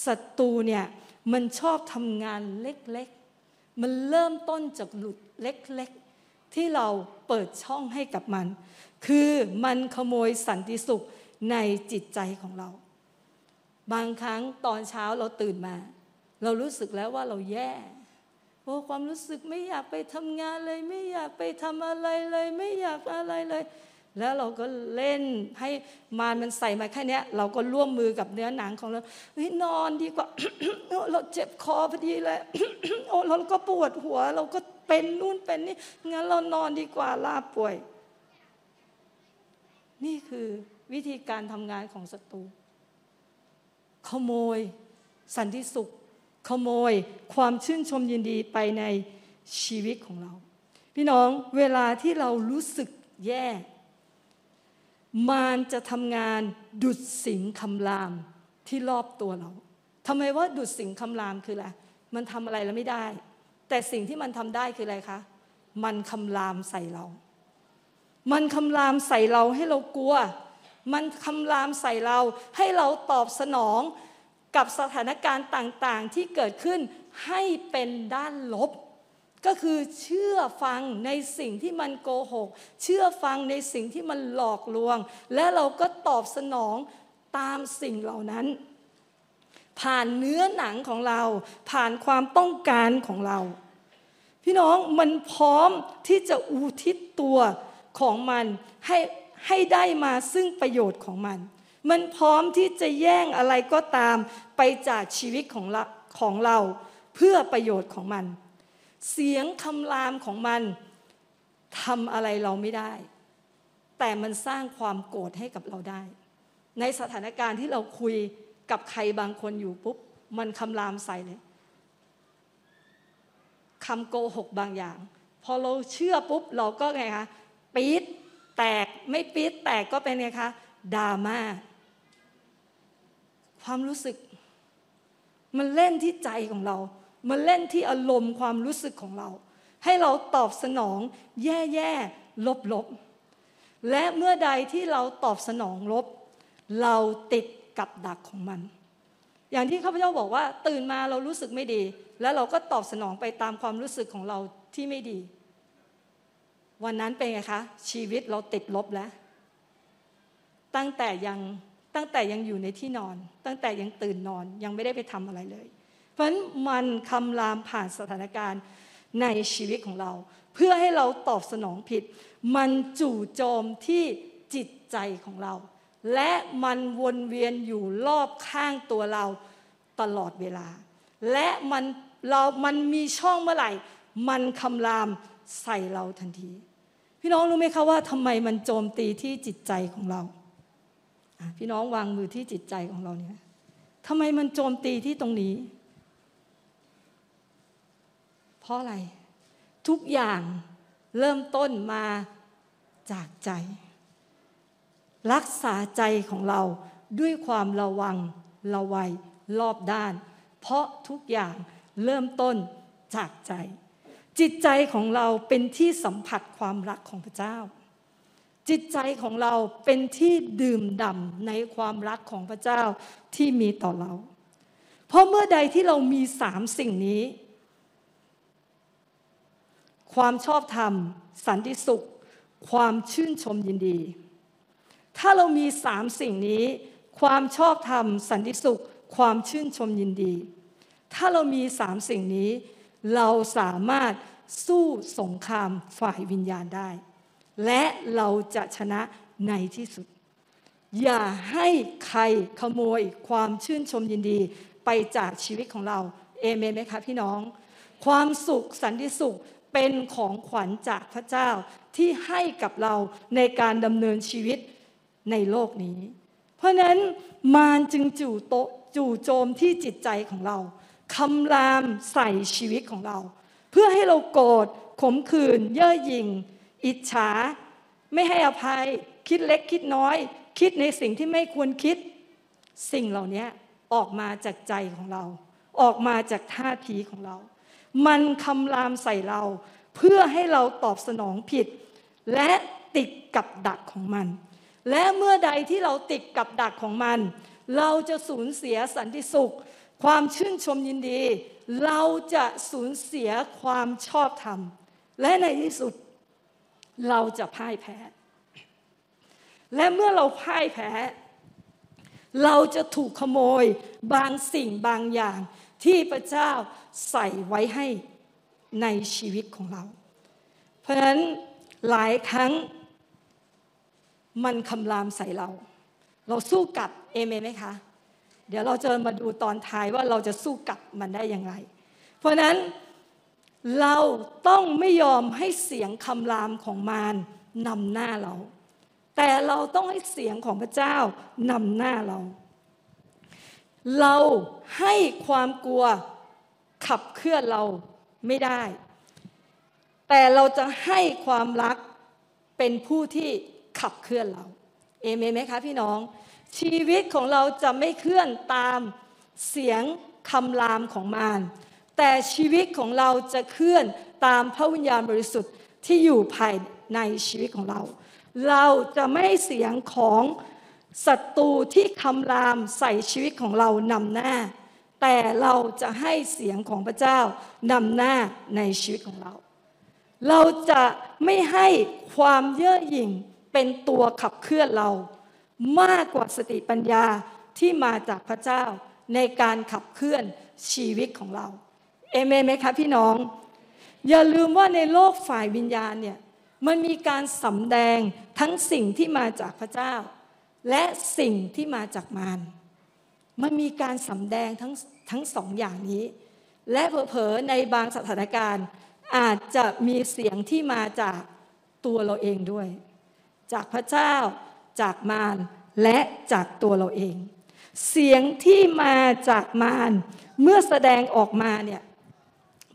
ศัตรูเนี่ยมันชอบทำงานเล็กๆ มันเริ่มต้นจากหลุดเล็กๆ ที่เราเปิดช่องให้กับมัน คือมันขโมยสันติสุขในจิตใจของเรา บางครั้งตอนเช้าเราตื่นมา เรารู้สึกแล้วว่าเราแย่ อ้ความรู้สึกไม่อยากไปทำงานเลย ไม่อยากไปทำอะไรเลย ไม่อยากอะไรเลย แล้วเราก็เล่นให้มารมันใส่มาแค่นี้เราก็ร่วมมือกับเนื้อหนังของเราเฮ้ยนอนดีกว่าเราเจ็บคอพอดีเลยโอ้เราก็ปวดหัว เราก็เป็นนู่นเป็นนี่งั้นเรานอนดีกว่าลาป่วย นี่คือวิธีการทำงานของศัตรูขโมย สันติสุข ขโมยความชื่นชมยินดีไปในชีวิตของเรา พี่น้องเวลาที่เรารู้สึกแย่ มารจะทำงานดุดสิงคำรามที่รอบตัวเราทำไมว่าดุดสิงคำรามคืออะไรมันทำอะไรแล้วไม่ได้ แต่สิ่งที่มันทำได้คืออะไรคะ มันคำรามใส่เรา มันคำรามใส่เราให้เรากลัว มันคำรามใส่เราให้เราตอบสนอง กับสถานการณ์ต่างๆ ที่เกิดขึ้นให้เป็นด้านลบ ก็คือเชื่อฟังในสิ่งที่มันโกหก เชื่อฟังในสิ่งที่มันหลอกลวง และเราก็ตอบสนองตามสิ่งเหล่านั้น ผ่านเนื้อหนังของเรา ผ่านความต้องการของเรา พี่น้องมันพร้อมที่จะอุทิศตัวของมันให้ให้ได้มาซึ่งประโยชน์ของมัน มันพร้อมที่จะแย่งอะไรก็ตามไปจากชีวิตของเราของเราเพื่อประโยชน์ของมัน เสียงคำรามของมันทำอะไรเราไม่ได้ แต่มันสร้างความโกรธให้กับเราได้ ในสถานการณ์ที่เราคุยกับใครบางคนอยู่ปุ๊บ มันคำรามใส่เลยคำโกหกบางอย่าง พอเราเชื่อปุ๊บเราก็ไงคะปี๊ดแตกไม่ปี๊ดแตกก็เป็นไงคะดราม่า ความรู้สึก มันเล่นที่ใจของเรา มันเล่นที่อารมณ์ความรู้สึกของเรา ให้เราตอบสนอง แย่แย่ลบลบและเมื่อใดที่เราตอบสนองลบ เราติดกับดักของมัน อย่างที่ข้าพเจ้าบอกว่า ตื่นมาเรารู้สึกไม่ดี แล้วเราก็ตอบสนองไปตามความรู้สึกของเราที่ไม่ดี วันนั้นเป็นไงคะ ชีวิตเราติดลบแล้ว ตั้งแต่ยัง ตั้งแต่ยังอยู่ในที่นอน ตั้งแต่ยังตื่นนอนยังไม่ได้ไปทำอะไรเลย เพราะฉะนั้นมันคำรามผ่านสถานการณ์ในชีวิตของเรา เพื่อให้เราตอบสนองผิด มันจู่โจมที่จิตใจของเรา และมันวนเวียนอยู่รอบข้างตัวเราตลอดเวลา และมันเรามันมีช่องเมื่อไหร่ มันคำรามใส่เราทันที พี่น้องรู้ไหมคะว่าทำไมมันโจมตีที่จิตใจของเรา พี่น้องวางมือที่จิตใจของเราเนี่ยทำไมมันโจมตีที่ตรงนี้ เพราะอะไร ทุกอย่างเริ่มต้นมาจากใจ รักษาใจของเราด้วยความระวังระวัยรอบด้าน เพราะทุกอย่างเริ่มต้นจากใจ จิตใจของเราเป็นที่สัมผัสความรักของพระเจ้า จิตใจของเราเป็นที่ดื่มด่ำในความรักของพระเจ้าที่มีต่อเรา เพราะเมื่อใดที่เรามีสามสิ่งนี้ ความชอบธรรม สันติสุข ความชื่นชมยินดี ถ้าเรามีสามสิ่งนี้ ความชอบธรรม สันติสุข ความชื่นชมยินดี ถ้าเรามีสามสิ่งนี้ เราสามารถสู้สงครามฝ่ายวิญญาณได้ และเราจะชนะในที่สุด อย่าให้ใครขโมยความชื่นชมยินดีไปจากชีวิตของเรา เอเมนไหมคะพี่น้อง ความสุขสันติสุขเป็นของขวัญจากพระเจ้าที่ให้กับเราในการดำเนินชีวิตในโลกนี้ เพราะนั้นมารจึงจู่โตจู่โจมที่จิตใจของเราคำรามใส่ชีวิตของเรา เพื่อให้เราโกรธขมขื่นเย่อหยิ่ง อิจฉา ไม่ให้อภัย คิดเล็กคิดน้อย คิดในสิ่งที่ไม่ควรคิด สิ่งเหล่านี้ออกมาจากใจของเรา ออกมาจากท่าทีของเรา มันคำรามใส่เรา เพื่อให้เราตอบสนองผิด และติดกับดักของมัน และเมื่อใดที่เราติดกับดักของมัน เราจะสูญเสียสันติสุข ความชื่นชมยินดี เราจะสูญเสียความชอบธรรม และในที่สุด เราจะพ่ายแพ้ และเมื่อเราพ่ายแพ้ เราจะถูกขโมยบางสิ่งบางอย่าง ที่พระเจ้าใส่ไว้ให้ในชีวิตของเรา เพราะฉะนั้นหลายครั้งมันคำรามใส่เรา เราสู้กับเอเมนไหมคะ เดี๋ยวเราจะมาดูตอนท้ายว่าเราจะสู้กับมันได้อย่างไร เพราะนั้น เราต้องไม่ยอมให้เสียงคำรามของมารนำหน้าเรา แต่เราต้องให้เสียงของพระเจ้านำหน้าเรา เราให้ความกลัวขับเคลื่อนเราไม่ได้ แต่เราจะให้ความรักเป็นผู้ที่ขับเคลื่อนเรา เอเมนไหมคะพี่น้อง ชีวิตของเราจะไม่เคลื่อนตามเสียงคำรามของมาร แต่ชีวิตของเราจะเคลื่อนตามพระวิญญาณบริสุทธิ์ที่อยู่ภายในชีวิตของเรา เราจะไม่เสียงของศัตรูที่คำรามใส่ชีวิตของเรานำหน้า แต่เราจะให้เสียงของพระเจ้านำหน้าในชีวิตของเรา เราจะไม่ให้ความเย่อหยิ่งเป็นตัวขับเคลื่อนเรา มากกว่าสติปัญญาที่มาจากพระเจ้าในการขับเคลื่อนชีวิตของเรา เอเมนไหมคะพี่น้อง อย่าลืมว่าในโลกฝ่ายวิญญาณเนี่ยมันมีการสำแดงทั้งสิ่งที่มาจากพระเจ้า และสิ่งที่มาจากมารมันมีการสำแดงทั้งทั้งสองอย่างนี้ และเผลอๆในบางสถานการณ์อาจจะมีเสียงที่มาจากตัวเราเองด้วย จากพระเจ้า จากมารและจากตัวเราเอง เสียงที่มาจากมารเมื่อแสดงออกมาเนี่ย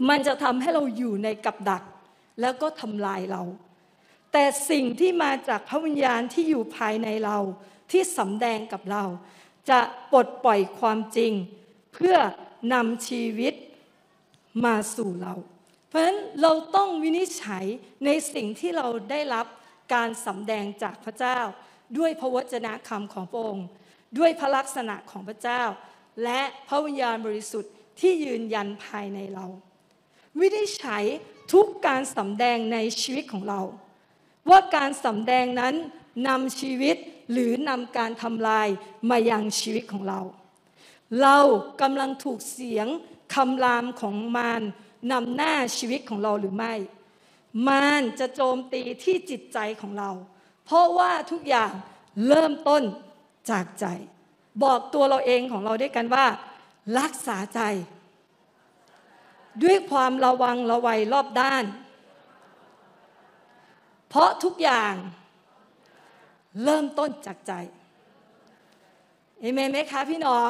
มันจะทำให้เราอยู่ในกับดัก แล้วก็ทำลายเรา แต่สิ่งที่มาจากพระวิญญาณที่อยู่ภายในเราที่สำแดงกับเรา จะปลดปล่อยความจริง เพื่อนำชีวิตมาสู่เรา เพราะฉะนั้นเราต้องวินิจฉัยในสิ่งที่เราได้รับการสำแดงจากพระเจ้า ด้วยพระวจนะคำของพระองค์ ด้วยพระลักษณะของพระเจ้า และพระวิญญาณบริสุทธิ์ที่ยืนยันภายในเรา วินิจฉัยทุกการสำแดงในชีวิตของเรา ว่าการสำแดงนั้นนำชีวิตหรือนำการทำลายมายังชีวิตของเรา เรากำลังถูกเสียงคำรามของมารนำหน้าชีวิตของเราหรือไม่ มารจะโจมตีที่จิตใจของเรา เพราะว่าทุกอย่างเริ่มต้นจากใจ บอกตัวเราเองของเราด้วยกันว่า รักษาใจ ด้วยความระวังระวัยรอบด้าน เพราะทุกอย่างเริ่มต้นจากใจเอเมนไหมคะพี่น้อง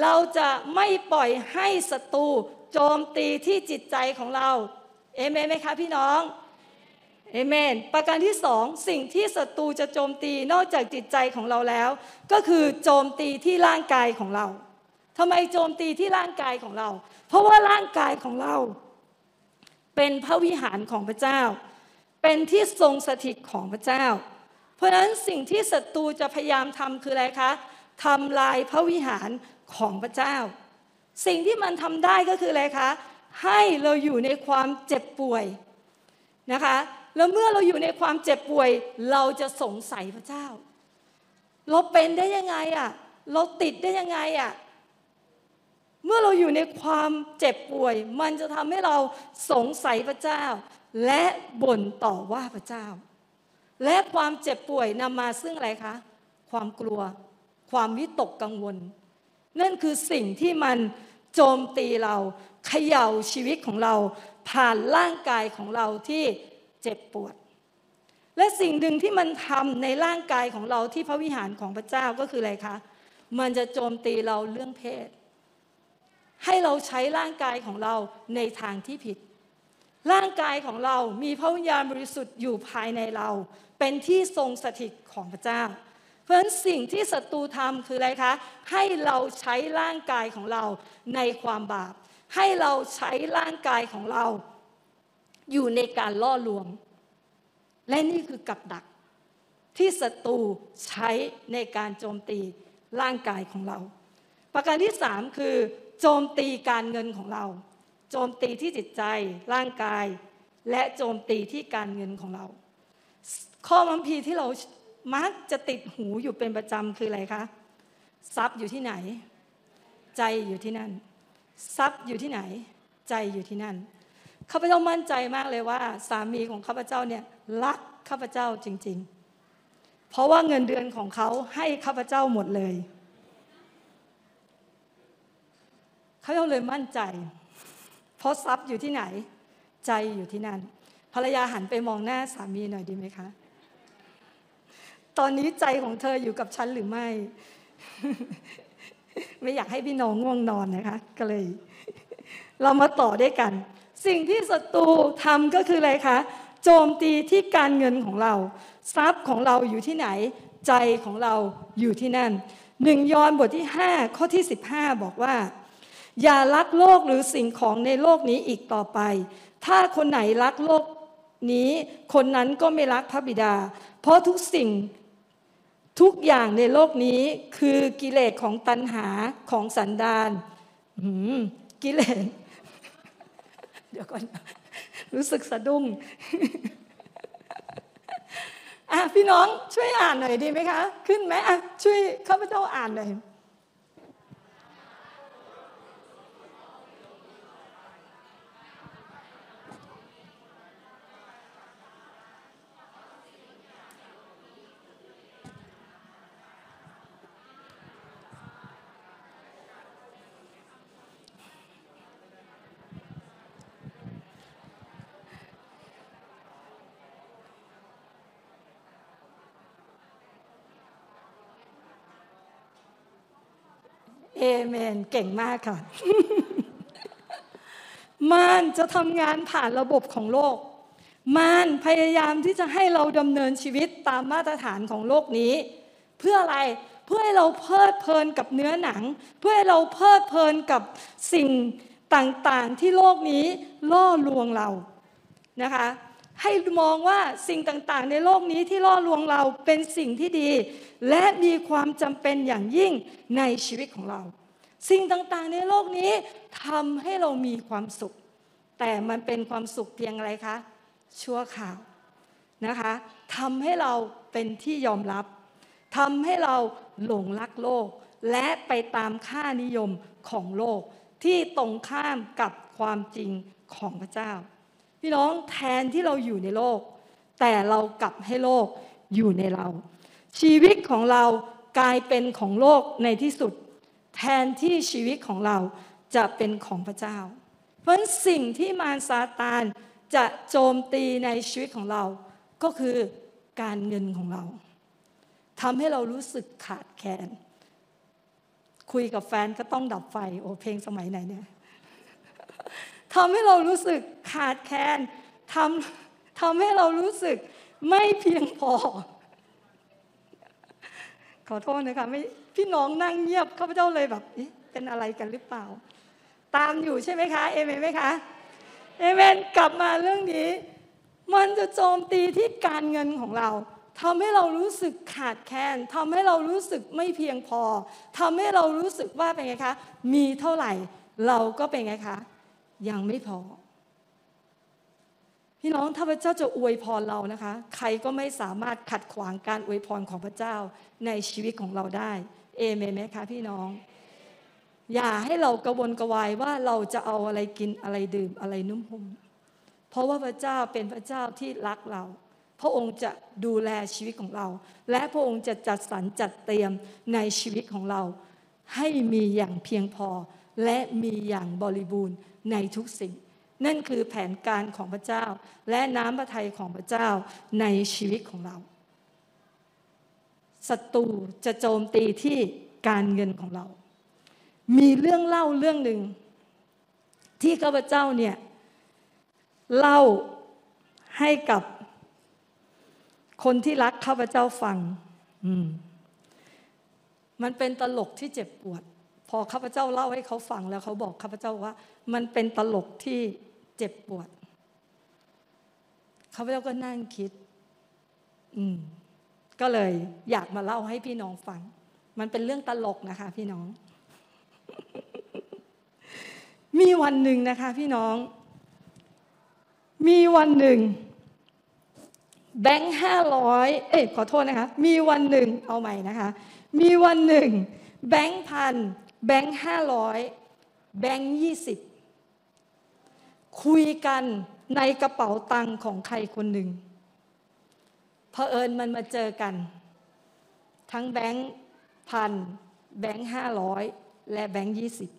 เราจะไม่ปล่อยให้ศัตรูโจมตีที่จิตใจของเราเอเมนไหมคะพี่น้องเอเมน ประการที่สองสิ่งที่ศัตรูจะโจมตีนอกจากจิตใจของเราแล้ว ก็คือโจมตีที่ร่างกายของเราทำไมโจมตีที่ร่างกายของเรา เพราะว่าร่างกายของเรา เป็นพระวิหารของพระเจ้า เป็นที่ทรงสถิตของพระเจ้า เพราะฉะนั้นสิ่งที่ศัตรูจะพยายามทำคืออะไรคะทำลายพระวิหารของพระเจ้า สิ่งที่มันทำได้ก็คืออะไรคะให้เราอยู่ในความเจ็บป่วยนะคะแล้วเมื่อเราอยู่ในความเจ็บป่วย เราจะสงสัยพระเจ้า เราเป็นได้ยังไงอะ่ะ เราติดได้ยังไงอะ่ะ เมื่อเราอยู่ในความเจ็บป่วย มันจะทำให้เราสงสัยพระเจ้า และบ่นต่อว่าพระเจ้า และความเจ็บป่วยนำมาซึ่งอะไรคะ ความกลัว ความวิตกกังวล นั่นคือสิ่งที่มันโจมตีเราเขย่าชีวิตของเรา ผ่านร่างกายของเราที่เจ็บปวด และสิ่งหนึ่งที่มันทำในร่างกายของเราที่พระวิหารของพระเจ้าก็คืออะไรคะ มันจะโจมตีเราเรื่องเพศ ให้เราใช้ร่างกายของเราในทางที่ผิด ร่างกายของเรามีพระวิญญาณบริสุทธิ์อยู่ภายในเรา เป็นที่ทรงสถิตของพระเจ้า เพราะฉะนั้นสิ่งที่ศัตรูทำคืออะไรคะ ให้เราใช้ร่างกายของเราในความบาป ให้เราใช้ร่างกายของเรา อยู่ในการล่อลวง และนี่คือกับดัก ที่ศัตรูใช้ในการโจมตีร่างกายของเราประการที่สามคือ โจมตีการเงินของเรา โจมตีที่จิตใจร่างกาย และโจมตีที่การเงินของเรา ข้อมัมพีที่เรามักจะติดหูอยู่เป็นประจำคืออะไรคะทรัพย์อยู่ที่ไหน ใจอยู่ที่นั่นทรัพย์อยู่ที่ไหน ใจอยู่ที่นั่นข้าพเจ้ามั่นใจมากเลยว่า สามีของข้าพเจ้าเนี่ยรักข้าพเจ้าจริง ๆ เพราะว่าเงินเดือนของเขาให้ข้าพเจ้าหมดเลยข้าพ เจ้าเลยมั่นใจ เพราะทรัพย์อยู่ที่ไหน ใจอยู่ที่นั่น ภรรยาหันไปมองหน้าสามีหน่อยดีไหมคะ ตอนนี้ใจของเธออยู่กับฉันหรือไม่ ไม่อยากให้พี่น้องง่วงนอนนะคะ ก็เลย เรามาต่อด้วยกัน สิ่งที่ศัตรูทำก็คืออะไรคะโจมตีที่การเงินของเรา ทรัพย์ของเราอยู่ที่ไหน ใจของเราอยู่ที่นั่นหนึ่งยอห์นบทที่ 5 ข้อที่ 15 บอกว่า อย่ารักโลกหรือสิ่งของในโลกนี้อีกต่อไป ถ้าคนไหนรักโลกนี้ คนนั้นก็ไม่รักพระบิดา เพราะทุกสิ่งทุกอย่างในโลกนี้คือกิเลสของตัณหาของสันดานกิเลส เดี๋ยวก่อน รู้สึกสะดุ้งอะพี่น้องช่วยอ่านหน่อยดีไหมคะ ขึ้นไหมอะช่วยข้าพเจ้าอ่านหน่อย เอเมน เก่งมากค่ะ มารจะทำงานผ่านระบบของโลก มารพยายามที่จะให้เราดำเนินชีวิตตามมาตรฐานของโลกนี้ เพื่ออะไรเพื่อให้เราเพลิดเพลินกับเนื้อหนัง เพื่อให้เราเพลิดเพลินกับสิ่งต่างๆที่โลกนี้ล่อลวงเรานะคะ ให้มองว่าสิ่งต่างๆ ในโลกนี้ที่ล่อลวงเราเป็นสิ่งที่ดี และมีความจำเป็นอย่างยิ่งในชีวิตของเรา สิ่งต่างๆ ในโลกนี้ทำให้เรามีความสุข แต่มันเป็นความสุขเพียงอะไรคะชั่วข่าวนะคะทำให้เราเป็นที่ยอมรับทำให้เราหลงรักโลก และไปตามค่านิยมของโลกที่ตรงข้ามกับความจริงของพระเจ้า พี่น้องแทนที่เราอยู่ในโลก แต่เรากลับให้โลกอยู่ในเรา ชีวิตของเรากลายเป็นของโลกในที่สุด แทนที่ชีวิตของเราจะเป็นของพระเจ้า เพราะสิ่งที่มารซาตานจะโจมตีในชีวิตของเรา ก็คือการเงินของเราทำให้เรารู้สึกขาดแคลนคุยกับแฟนก็ต้องดับไฟ โอเพลงสมัยไหนเนี่ย ทำให้เรารู้สึกขาดแคลนทำทำให้เรารู้สึกไม่เพียงพอ ขอโทษนะคะไม่พี่น้องนั่งเงียบข้าพเจ้าเลยแบบเป็นอะไรกันหรือเปล่า ตามอยู่ใช่ไหมคะเอเมนไหมคะเอเมนกลับมาเรื่องนี้ มันจะโจมตีที่การเงินของเราทำให้เรารู้สึกขาดแคลนทำให้เรารู้สึกไม่เพียงพอทำให้เรารู้สึกว่าเป็นไงคะ มีเท่าไหร่ เราก็เป็นไงคะ ยังไม่พอ พี่น้องถ้าพระเจ้าจะอวยพรเรานะคะ ใครก็ไม่สามารถขัดขวางการอวยพรของพระเจ้าในชีวิตของเราได้ เอเมนไหมคะพี่น้อง อย่าให้เรากระวนกระวายว่าเราจะเอาอะไรกินอะไรดื่มอะไรนุ่มห่มเพราะว่าพระเจ้าเป็นพระเจ้าที่รักเราพระองค์จะดูแลชีวิตของเรา และพระองค์จะจัดสรรจัดเตรียมในชีวิตของเรา ให้มีอย่างเพียงพอและมีอย่างบริบูรณ์ ในทุกสิ่ง นั่นคือแผนการของพระเจ้า และน้ำพระทัยของพระเจ้าในชีวิตของเราศัตรูจะโจมตีที่การเงินของเรา มีเรื่องเล่าเรื่องหนึ่ง ที่ข้าพเจ้าเนี่ยเล่าให้กับคนที่รักข้าพเจ้าฟังมมันเป็นตลกที่เจ็บปวด อข้าพเจ้าเล่าให้เขาฟังแล้วเขาบอกข้าพเจ้าว่า มันเป็นตลกที่เจ็บปวดข้าพเจ้าก็นั่งคิด อืม ก็เลยอยากมาเล่าให้พี่น้องฟัง มันเป็นเรื่องตลกนะคะ พี่น้อง มีวันหนึ่งนะคะ พี่น้อง มีวันหนึ่ง แบงค์ห้าร้อยเอ้ยขอโทษนะคะ มีวันหนึ่งเอาใหม่นะคะ มีวันหนึ่งแบงค์พัน แบงค์ห้าร้อยแบงค์ยี่สิบคุยกันในกระเป๋าตังค์ของใครคนหนึ่งเผอิญมันมาเจอกัน ทั้งแบงค์พันแบงค์ห้าร้อยและแบงค์ยี่สิบ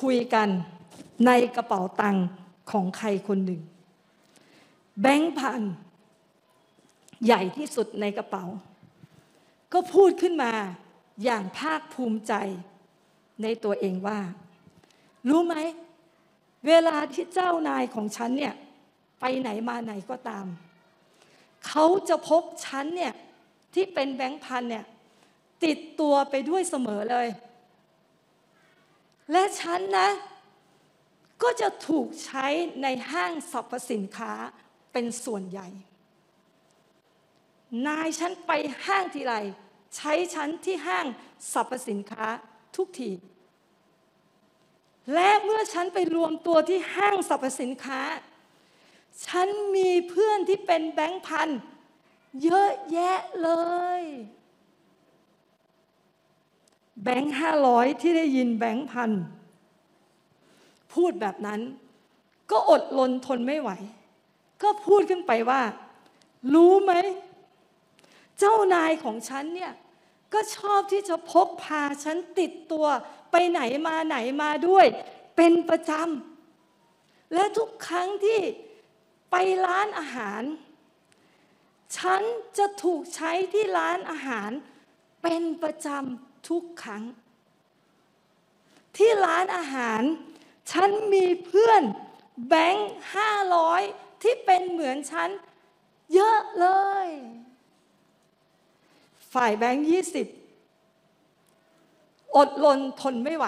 คุยกันในกระเป๋าตังค์ของใครคนหนึ่ง แบงค์พันใหญ่ที่สุดในกระเป๋า ก็พูดขึ้นมา อย่างภาคภูมิใจในตัวเองว่า รู้ไหม เวลาที่เจ้านายของฉันเนี่ยไปไหนมาไหนก็ตาม เขาจะพกฉันเนี่ยที่เป็นแบงค์พันเนี่ยติดตัวไปด้วยเสมอเลย และฉันนะ ก็จะถูกใช้ในห้างสรรพสินค้าเป็นส่วนใหญ่ นายฉันไปห้างทีไร ใช้ฉันที่ห้างสรรพสินค้าทุกที และเมื่อฉันไปรวมตัวที่ห้างสรรพสินค้า ฉันมีเพื่อนที่เป็นแบงค์พันเยอะแยะเลย แบงค์ห้าร้อยที่ได้ยินแบงค์พันพูดแบบนั้น ก็อดลนทนไม่ไหว ก็พูดขึ้นไปว่า รู้ไหม เจ้านายของฉันเนี่ยก็ชอบที่จะพกพาฉันติดตัวไปไหนมาไหนมาด้วย เป็นประจำและทุกครั้งที่ไปร้านอาหาร ฉันจะถูกใช้ที่ร้านอาหาร เป็นประจำทุกครั้ง ที่ร้านอาหาร ฉันมีเพื่อนแบงค์ห้าร้อยที่เป็นเหมือนฉันเยอะเลย ฝ่ายแบงค์ยี่สิบอดลนทนไม่ไหว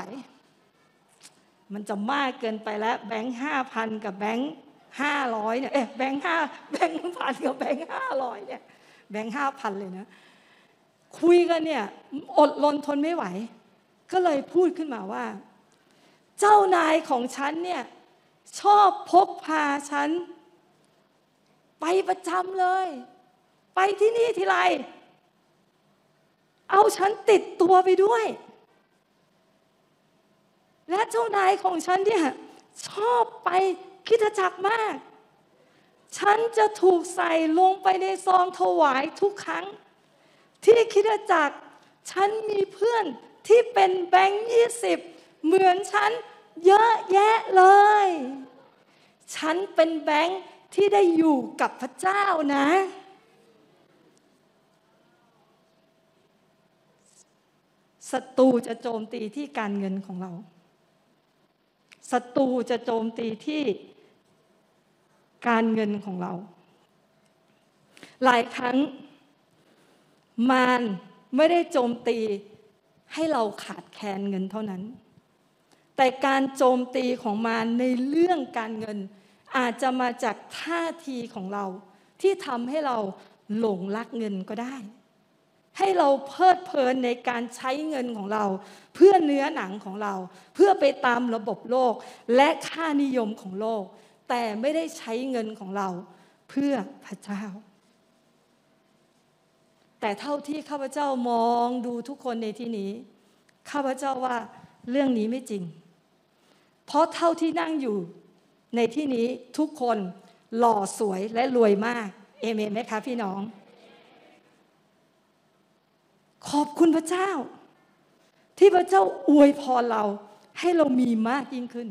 มันจะมากเกินไปแล้ว แบงค์ห้าพันกับแบงค์ห้าร้อยเนี่ยเอ๊ะแบงค์ห้าแบงค์พันกับแบงค์ห้าร้อยเนี่ยแบงค์ห้าพันเลยนะ คุยกันเนี่ย อดลนทนไม่ไหว ก็เลยพูดขึ้นมาว่า เจ้านายของฉันเนี่ย ชอบพกพาฉัน ไปประจำเลย ไปที่นี่ทีไร เอาฉันติดตัวไปด้วย และเจ้านายของฉันเนี่ยชอบไปคิดจักรมาก ฉันจะถูกใส่ลงไปในซองถวายทุกครั้ง ที่คิดจักรฉันมีเพื่อนที่เป็นแบงค์ยี่สิบเหมือนฉันเยอะแยะเลย ฉันเป็นแบงค์ที่ได้อยู่กับพระเจ้านะ ศัตรูจะโจมตีที่การเงินของเราศัตรูจะโจมตีที่การเงินของเรา หลายครั้งมารไม่ได้โจมตีให้เราขาดแคลนเงินเท่านั้น แต่การโจมตีของมารในเรื่องการเงิน อาจจะมาจากท่าทีของเราที่ทำให้เราหลงรักเงินก็ได้ ให้เราเพลิดเพลินในการใช้เงินของเรา เพื่อเนื้อหนังของเรา เพื่อไปตามระบบโลก และค่านิยมของโลก แต่ไม่ได้ใช้เงินของเรา เพื่อพระเจ้า แต่เท่าที่ข้าพเจ้ามองดูทุกคนในที่นี้ ข้าพเจ้าว่าเรื่องนี้ไม่จริง เพราะเท่าที่นั่งอยู่ในที่นี้ทุกคนหล่อสวยและรวยมาก เอเมนไหมคะพี่น้อง ขอบคุณพระเจ้า ที่พระเจ้าอวยพรเราให้เรามีมากยิ่งขึ้น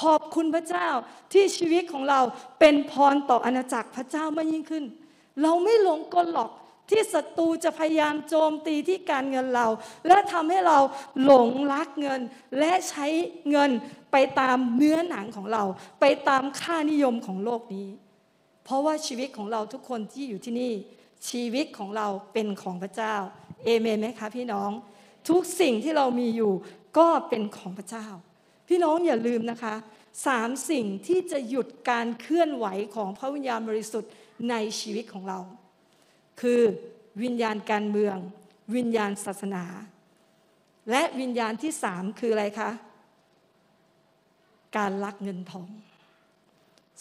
ขอบคุณพระเจ้าที่ชีวิตของเราเป็นพรต่ออาณาจักรพระเจ้ามากยิ่งขึ้น เราไม่หลงกลหรอกที่ศัตรูจะพยายามโจมตีที่การเงินเรา และทำให้เราหลงรักเงิน และใช้เงินไปตามเนื้อหนังของเรา ไปตามค่านิยมของโลกนี้ เพราะว่าชีวิตของเราทุกคนที่อยู่ที่นี่ ชีวิตของเราเป็นของพระเจ้า เอเมนไหมคะพี่น้อง ทุกสิ่งที่เรามีอยู่ก็เป็นของพระเจ้า พี่น้องอย่าลืมนะคะสามสิ่งที่จะหยุดการเคลื่อนไหวของพระวิญญาณบริสุทธิ์ในชีวิตของเรา คือวิญญาณการเมือง วิญญาณศาสนา และวิญญาณที่สามคืออะไรคะ การลักเงินทอง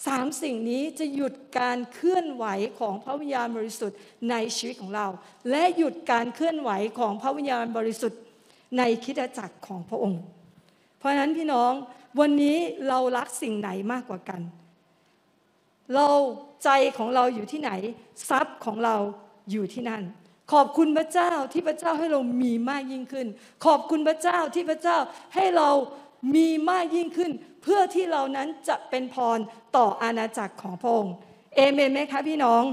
สามสิ่งนี้จะหยุดการเคลื่อนไหวของพระวิญญาณบริสุทธิ์ในชีวิตของเรา และหยุดการเคลื่อนไหวของพระวิญญาณบริสุทธิ์ในคิดจักรของพระองค์ เพราะฉะนั้นพี่น้องวันนี้เรารักสิ่งไหนมากกว่ากัน เราใจของเราอยู่ที่ไหน ทรัพย์ของเราอยู่ที่นั่น ขอบคุณพระเจ้าที่พระเจ้าให้เรามีมากยิ่งขึ้น ขอบคุณพระเจ้าที่พระเจ้าให้เรา มีมากยิ่งขึ้น เพื่อที่เรานั้นจะเป็นพรต่ออาณาจักรของพระองค์เอเมนไหมคะพี่น้อง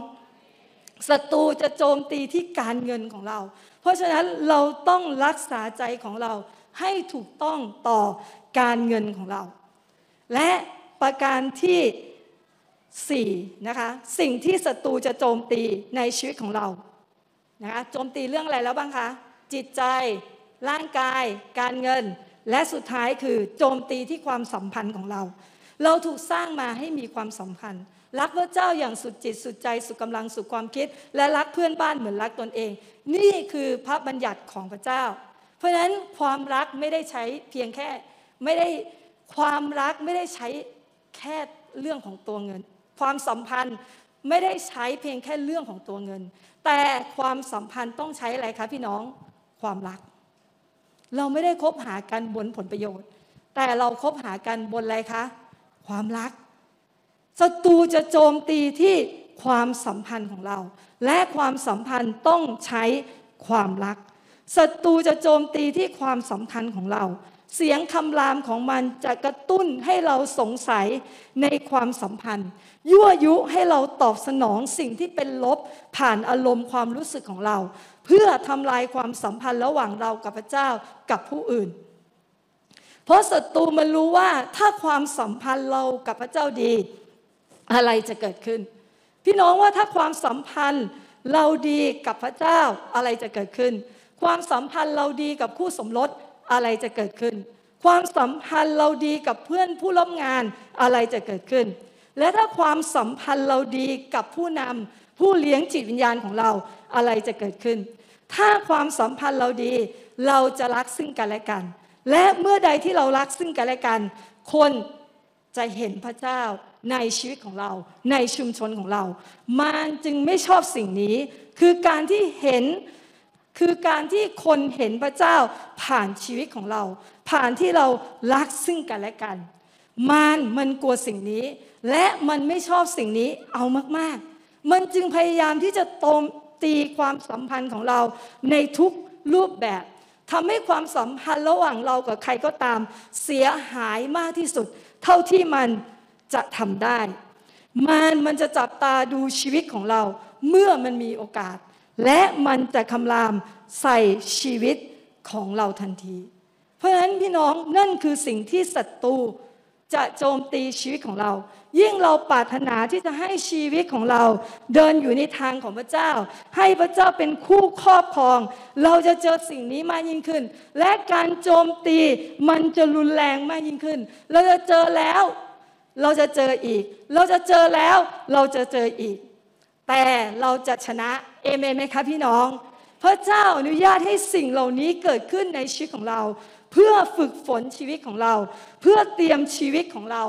ศัตรูจะโจมตีที่การเงินของเรา เพราะฉะนั้นเราต้องรักษาใจของเราให้ถูกต้องต่อการเงินของเรา และประการที่สี่นะคะ สิ่งที่ศัตรูจะโจมตีในชีวิตของเรานะคะโจมตีเรื่องอะไรแล้วบ้างคะ จิตใจ ร่างกาย การเงิน และสุดท้ายคือโจมตีที่ความสัมพันธ์ของเรา เราถูกสร้างมาให้มีความสัมพันธ์ รักพระเจ้าอย่างสุดจิตสุดใจสุดกำลังสุดความคิด และรักเพื่อนบ้านเหมือนรักตนเอง นี่คือพระบัญญัติของพระเจ้า เพราะฉะนั้นความรักไม่ได้ใช้เพียงแค่ไม่ได้ความรักไม่ได้ใช้แค่เรื่องของตัวเงิน ความสัมพันธ์ไม่ได้ใช้เพียงแค่เรื่องของตัวเงิน แต่ความสัมพันธ์ต้องใช้อะไรคะพี่น้องความรัก เราไม่ได้คบหากันบนผลประโยชน์ แต่เราคบหากันบนอะไรคะ ความรักศัตรูจะโจมตีที่ความสัมพันธ์ของเรา และความสัมพันธ์ต้องใช้ความรักศัตรูจะโจมตีที่ความสัมพันธ์ของเรา เสียงคำรามของมันจะกระตุ้นให้เราสงสัยในความสัมพันธ์ ยั่วยุให้เราตอบสนองสิ่งที่เป็นลบผ่านอารมณ์ความรู้สึกของเรา เพื่อทำลายความสัมพันธ์ระหว่างเรากับพระเจ้ากับผู้อื่น เพราะศัตรูมันรู้ว่าถ้าความสัมพันธ์เรากับพระเจ้าดี อะไรจะเกิดขึ้น พี่น้องว่าถ้าความสัมพันธ์เราดีกับพระเจ้าอะไรจะเกิดขึ้น ความสัมพันธ์เราดีกับคู่สมรสอะไรจะเกิดขึ้น ความสัมพันธ์เราดีกับเพื่อนผู้ร่วมงานอะไรจะเกิดขึ้น และถ้าความสัมพันธ์เราดีกับผู้นำ ผู้เลี้ยงจิตวิญญาณของเราอะไรจะเกิดขึ้น ถ้าความสัมพันธ์เราดีเราจะรักซึ่งกันและกัน และเมื่อใดที่เรารักซึ่งกันและกัน คนจะเห็นพระเจ้าในชีวิตของเรา ในชุมชนของเรา มันจึงไม่ชอบสิ่งนี้ คือการที่เห็นคือการที่คนเห็นพระเจ้าผ่านชีวิตของเรา ผ่านที่เรารักซึ่งกันและกันมารมันกลัวสิ่งนี้ และมันไม่ชอบสิ่งนี้เอามากๆ มันจึงพยายามที่จะโตมตีความสัมพันธ์ของเราในทุกรูปแบบทำให้ความสัมพันธ์ระหว่างเรากับใครก็ตาม เสียหายมากที่สุด เท่าที่มันจะทำได้มารมันจะจับตาดูชีวิตของเราเมื่อมันมีโอกาส และมันจะคำรามใส่ชีวิตของเราทันที เพราะฉะนั้นพี่น้องนั่นคือสิ่งที่ศัตรู จะโจมตีชีวิตของเรา ยิ่งเราปรารถนาที่จะให้ชีวิตของเรา เดินอยู่ในทางของพระเจ้า ให้พระเจ้าเป็นคู่ครอบครอง เราจะเจอสิ่งนี้มากยิ่งขึ้น และการโจมตีมันจะรุนแรงมากยิ่งขึ้น เราจะเจอแล้ว เราจะเจออีก เราจะเจอแล้ว เราจะเจออีก แต่เราจะชนะเอเมนไหมคะพี่น้องพระเจ้าอนุญาตให้สิ่งเหล่านี้เกิดขึ้นในชีวิตของเรา เพื่อฝึกฝนชีวิตของเรา เพื่อเตรียมชีวิตของเรา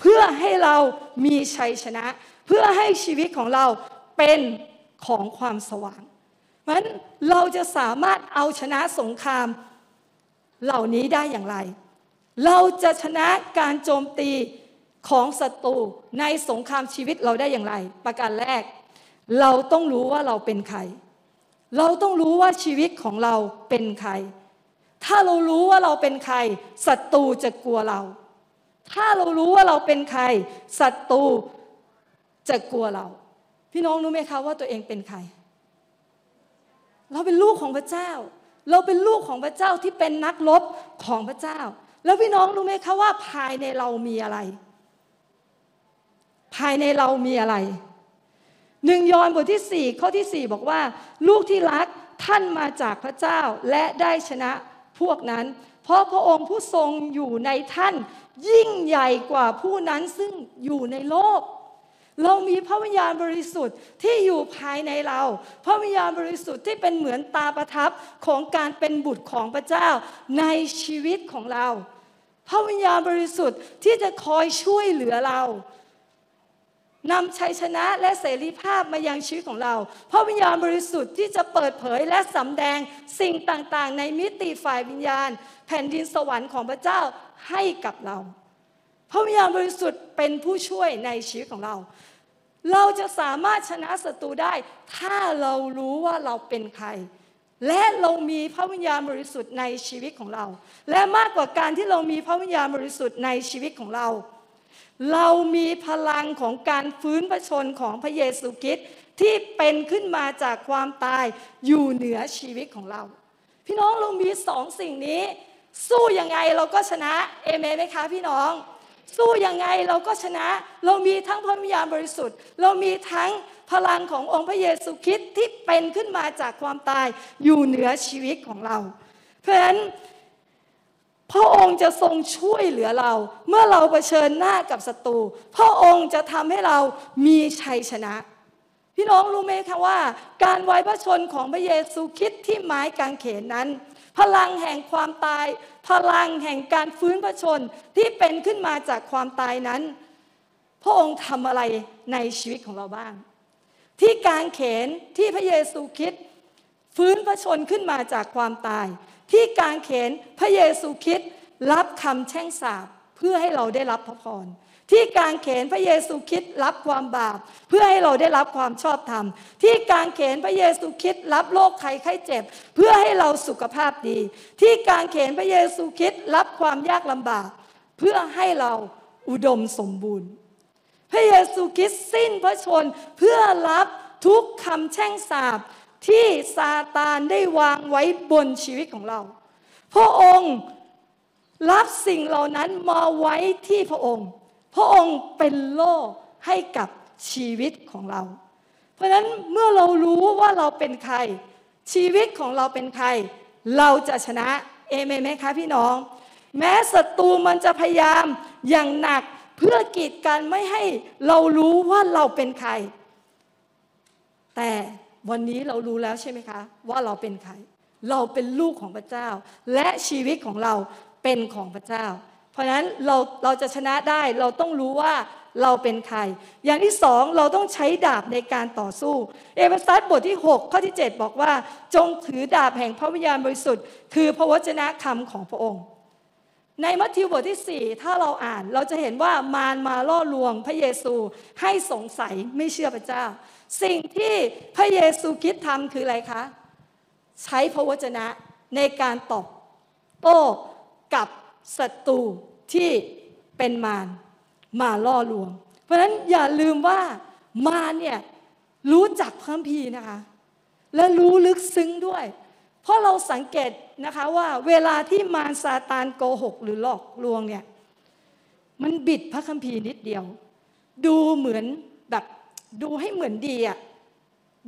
เพื่อให้เรามีชัยชนะ เพื่อให้ชีวิตของเราเป็นของความสว่างเพราะฉะนั้นเราจะสามารถเอาชนะสงครามเหล่านี้ได้อย่างไร เราจะชนะการโจมตีของศัตรูในสงครามชีวิตเราได้อย่างไร ประการแรก เราต้องรู้ว่าเราเป็นใคร เราต้องรู้ว่าชีวิตของเราเป็นใคร ถ้าเรารู้ว่าเราเป็นใครศัตรูจะกลัวเรา ถ้าเรารู้ว่าเราเป็นใครศัตรูจะกลัวเรา พี่น้องรู้ไหมคะว่าตัวเองเป็นใคร เราเป็นลูกของพระเจ้า เราเป็นลูกของพระเจ้าที่เป็นนักรบของพระเจ้า แล้วพี่น้องรู้ไหมคะว่าภายในเรามีอะไร ภายในเรามีอะไรหนึ่งยอห์นบทที่ 4 ข้อที่ 4 บอกว่า ลูกที่รักท่านมาจากพระเจ้าและได้ชนะ พวกนั้น เพราะพระองค์ผู้ทรงอยู่ในท่าน ยิ่งใหญ่กว่าผู้นั้นซึ่งอยู่ในโลก เรามีพระวิญญาณบริสุทธิ์ที่อยู่ภายในเรา พระวิญญาณบริสุทธิ์ที่เป็นเหมือนตาประทับของการเป็นบุตรของพระเจ้าในชีวิตของเรา พระวิญญาณบริสุทธิ์ที่จะคอยช่วยเหลือเรา นำชัยชนะและเสรีภาพมายังชีวิตของเราพระวิญญาณบริสุทธิ์ที่จะเปิดเผยและสำแดงสิ่งต่างๆ ในมิติฝ่ายวิญญาณ แผ่นดินสวรรค์ของพระเจ้าให้กับเรา พระวิญญาณบริสุทธิ์เป็นผู้ช่วยในชีวิตของเรา เราจะสามารถชนะศัตรูได้ ถ้าเรารู้ว่าเราเป็นใคร และเรามีพระวิญญาณบริสุทธิ์ในชีวิตของเรา และมากกว่าการที่เรามีพระวิญญาณบริสุทธิ์ในชีวิตของเรา เรามีพลังของการฟื้นพระชนของพระเยซูคริสต์ที่เป็นขึ้นมาจากความตายอยู่เหนือชีวิตของเรา พี่น้องเรามีสองสิ่งนี้ สู้ยังไงเราก็ชนะเอเมนไหมคะพี่น้อง สู้ยังไงเราก็ชนะ เรามีทั้งพระวิญญาณบริสุทธิ์ เรามีทั้งพลังขององค์พระเยซูคริสต์ที่เป็นขึ้นมาจากความตายอยู่เหนือชีวิตของเรา เพราะฉะนั้น พระองค์จะทรงช่วยเหลือเรา เมื่อเราเผชิญหน้ากับศัตรูพระองค์จะทำให้เรามีชัยชนะ พี่น้องรู้ไหมคะว่า การไว้พระชนของพระเยซูคริสต์ที่ไม้กางเขนนั้น พลังแห่งความตาย พลังแห่งการฟื้นพระชนที่เป็นขึ้นมาจากความตายนั้น พระองค์ทำอะไรในชีวิตของเราบ้าง ที่กางเขนที่พระเยซูคริสต์ฟื้นพระชนขึ้นมาจากความตาย ที่กางเขนพระเยซูคริสต์รับคำแช่งสาปเพื่อให้เราได้รับพระพรที่กางเขนพระเยซูคริสต์รับความบาปเพื่อให้เราได้รับความชอบธรรม ที่กางเขนพระเยซูคริสต์รับโรคไข้ไข้เจ็บ เพื่อให้เราสุขภาพดี ที่กางเขนพระเยซูคริสต์รับความยากลำบาก เพื่อให้เราอุดมสมบูรณ์ พระเยซูคริสต์สิ้นพระชนเพื่อรับทุกคำแช่งสาป ที่ซาตานได้วางไว้บนชีวิตของเรา พระองค์รับสิ่งเหล่านั้นมาไว้ที่พระองค์ พระองค์เป็นโล่ให้กับชีวิตของเรา เพราะฉะนั้นเมื่อเรารู้ว่าเราเป็นใคร ชีวิตของเราเป็นใคร เราจะชนะเอเมนไหมคะพี่น้อง แม้ศัตรูมันจะพยายามอย่างหนักเพื่อกีดกันไม่ให้เรารู้ว่าเราเป็นใคร แต่ วันนี้เรารู้แล้วใช่ไหมคะ ว่าเราเป็นใคร เราเป็นลูกของพระเจ้า และชีวิตของเราเป็นของพระเจ้า เพราะฉะนั้นเราเราจะชนะได้เราต้องรู้ว่าเราเป็นใคร อย่างที่สองเราต้องใช้ดาบในการต่อสู้ เอเฟซัสบทที่ 6 ข้อที่ 7 บอกว่า จงถือดาบแห่งพระวิญญาณบริสุทธิ์ คือพระวจนะคำของพระองค์ ในมัทธิวบทที่ 4 ถ้าเราอ่านเราจะเห็นว่ามารมาล่อลวงพระเยซูให้สงสัยไม่เชื่อพระเจ้า สิ่งที่พระเยซูคิดทำคืออะไรคะ ใช้พระวจนะในการตอบโต้กับศัตรูที่เป็นมารมาล่อลวง เพราะฉะนั้นอย่าลืมว่ามารเนี่ยรู้จักพระคัมภีร์นะคะ และรู้ลึกซึ้งด้วย เพราะเราสังเกตนะคะว่าเวลาที่มารซาตานโกหก หรือหลอกลวงเนี่ยมันบิดพระคัมภีร์นิดเดียว ดูเหมือน ดูให้เหมือนดีอะ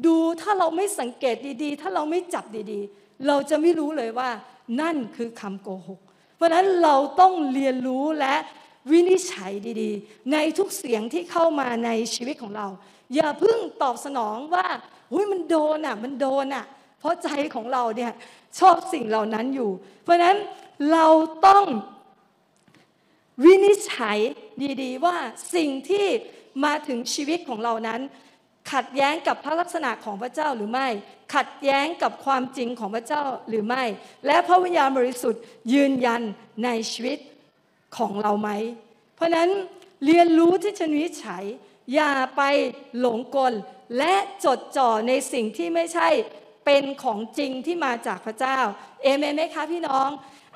ดูถ้าเราไม่สังเกตดี ๆ ถ้าเราไม่จับดีๆ เราจะไม่รู้เลยว่า นั่นคือคำโกหก เพราะนั้นเราต้องเรียนรู้และวินิจฉัยดีๆ ในทุกเสียงที่เข้ามาในชีวิตของเรา อย่าเพิ่งตอบสนองว่าอุ้ยมันโดนอะมันโดนอะเพราะใจของเราเนี่ยชอบสิ่งเหล่านั้นอยู่ เพราะนั้นเราต้องวินิจฉัยดีๆ ว่าสิ่งที่ มาถึงชีวิตของเรานั้น ขัดแย้งกับพระลักษณะของพระเจ้าหรือไม่ ขัดแย้งกับความจริงของพระเจ้าหรือไม่ และพระวิญญาณบริสุทธิ์ยืนยันในชีวิตของเราไหม เพราะนั้นเรียนรู้ที่จะวิจัยอย่าไปหลงกลและจดจ่อในสิ่งที่ไม่ใช่เป็นของจริงที่มาจากพระเจ้า เอเมนไหมคะพี่น้อง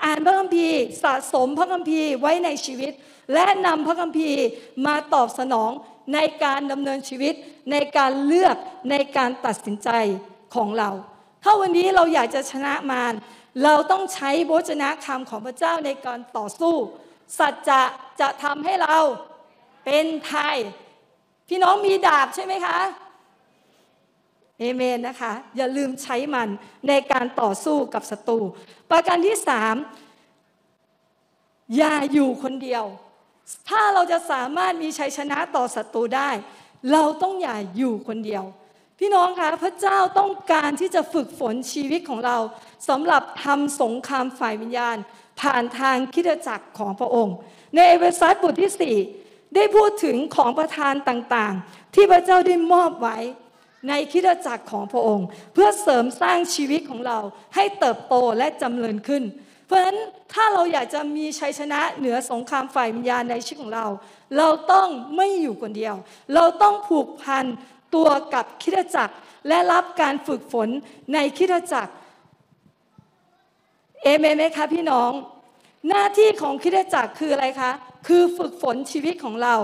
อ่านพระคัมภีร์สะสมพระคัมภีร์ไว้ในชีวิต และนำพระคัมภีร์มาตอบสนองในการดำเนินชีวิต ในการเลือกในการตัดสินใจของเรา ถ้าวันนี้เราอยากจะชนะมารเราต้องใช้โวจนะคำของพระเจ้าในการต่อสู้ สัจจะจะทำให้เราเป็นไทย พี่น้องมีดาบใช่ไหมคะ เอเมนนะคะ อย่าลืมใช้มันในการต่อสู้กับศัตรูประการที่สามอย่าอยู่คนเดียว ถ้าเราจะสามารถมีชัยชนะต่อศัตรูได้ เราต้องอย่าอยู่คนเดียว พี่น้องคะพระเจ้าต้องการที่จะฝึกฝนชีวิตของเราสำหรับทำสงครามฝ่ายวิญญาณ ผ่านทางคิดจักรของพระองค์ ในเอเวซัสบทที่ได้พูดถึงของประทานต่างๆ ที่พระเจ้าได้มอบไว้ ในคิดจักรของพระองค์ เพื่อเสริมสร้างชีวิตของเราให้เติบโตและจำเริญขึ้น เพราะฉะนั้นถ้าเราอยากจะมีชัยชนะเหนือสงครามฝ่ายวิญญาณในชีวิตของเรา เราต้องไม่อยู่คนเดียว เราต้องผูกพันตัวกับคิดจักรและรับการฝึกฝนในคิดจักรเอเมนไหมคะพี่น้อง หน้าที่ของคิดจักรคืออะไรคะคือฝึกฝนชีวิตของเรา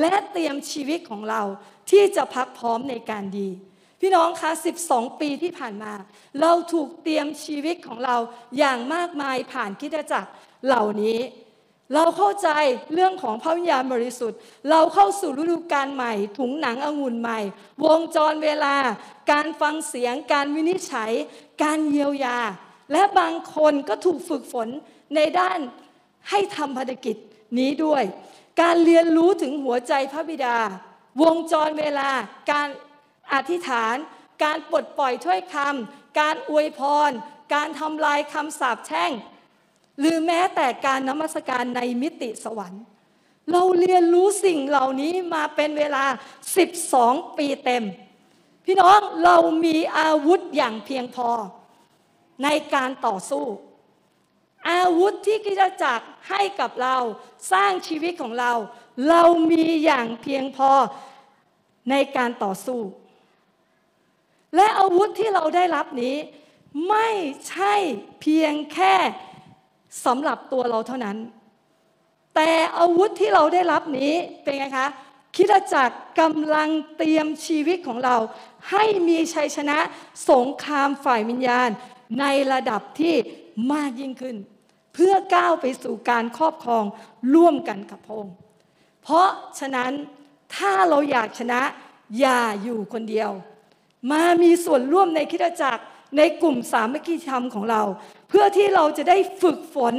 และเตรียมชีวิตของเราที่จะพักพร้อมในการดี พี่น้องคะ 12 ปีที่ผ่านมา เราถูกเตรียมชีวิตของเราอย่างมากมายผ่านคิดจักรเหล่านี้ เราเข้าใจเรื่องของพระวิญญาณบริสุทธิ์ เราเข้าสู่ฤดูกาลใหม่ ถุงหนังองุ่นใหม่ วงจรเวลา การฟังเสียง การวินิจฉัย การเยียวยา และบางคนก็ถูกฝึกฝนในด้านให้ทำภารกิจนี้ด้วย การเรียนรู้ถึงหัวใจพระบิดา วงจรเวลา การ อธิษฐาน การปลดปล่อยถ้อยคำการอวยพร การทำลายคำสาปแช่ง หรือแม้แต่การนมัสการในมิติสวรรค์ เราเรียนรู้สิ่งเหล่านี้มาเป็นเวลา 12 ปีเต็ม พี่น้องเรามีอาวุธอย่างเพียงพอ ในการต่อสู้อาวุธที่กิจจักรให้กับเราสร้างชีวิตของเรา เรามีอย่างเพียงพอในการต่อสู้ และอาวุธที่เราได้รับนี้ ไม่ใช่เพียงแค่สำหรับตัวเราเท่านั้น แต่อาวุธที่เราได้รับนี้เป็นไงคะคิดจักรกำลังเตรียมชีวิตของเรา ให้มีชัยชนะสงครามฝ่ายวิญญาณ ในระดับที่มากยิ่งขึ้น เพื่อก้าวไปสู่การครอบครองร่วมกันกับพระองค์เพราะฉะนั้นถ้าเราอยากชนะอย่าอยู่คนเดียว มามีส่วนร่วมในคิดจักรในกลุ่มสามัคคีธรรมของเรา เพื่อที่เราจะได้ฝึกฝน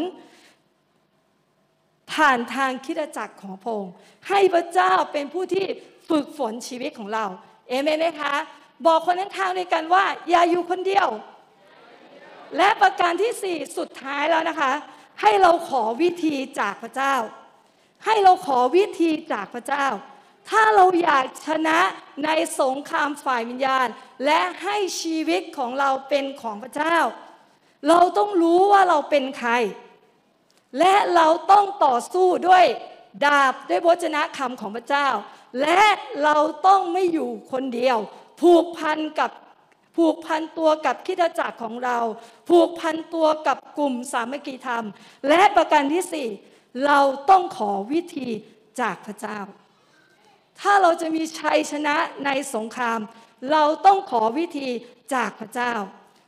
ผ่านทางคิดจักรของพงค์ให้พระเจ้าเป็นผู้ที่ฝึกฝนชีวิตของเรา เอเมนไหมคะ บอกคนข้างด้วยกันว่า อย่าอยู่คนเดียว และประการที่สี่สุดท้ายแล้วนะคะ ให้เราขอวิธีจากพระเจ้า ให้เราขอวิธีจากพระเจ้า ถ้าเราอยากชนะในสงครามฝ่ายวิญญาณ และให้ชีวิตของเราเป็นของพระเจ้า เราต้องรู้ว่าเราเป็นใคร และเราต้องต่อสู้ด้วยดาบด้วยพจนะคำของพระเจ้า และเราต้องไม่อยู่คนเดียว ผูกพันกับผูกพันตัวกับคิดจักรของเรา ผูกพันตัวกับกลุ่มสามัคคีธรรม และประการที่สี่เราต้องขอวิธีจากพระเจ้า ถ้าเราจะมีชัยชนะในสงคราม เราต้องขอวิธีจากพระเจ้า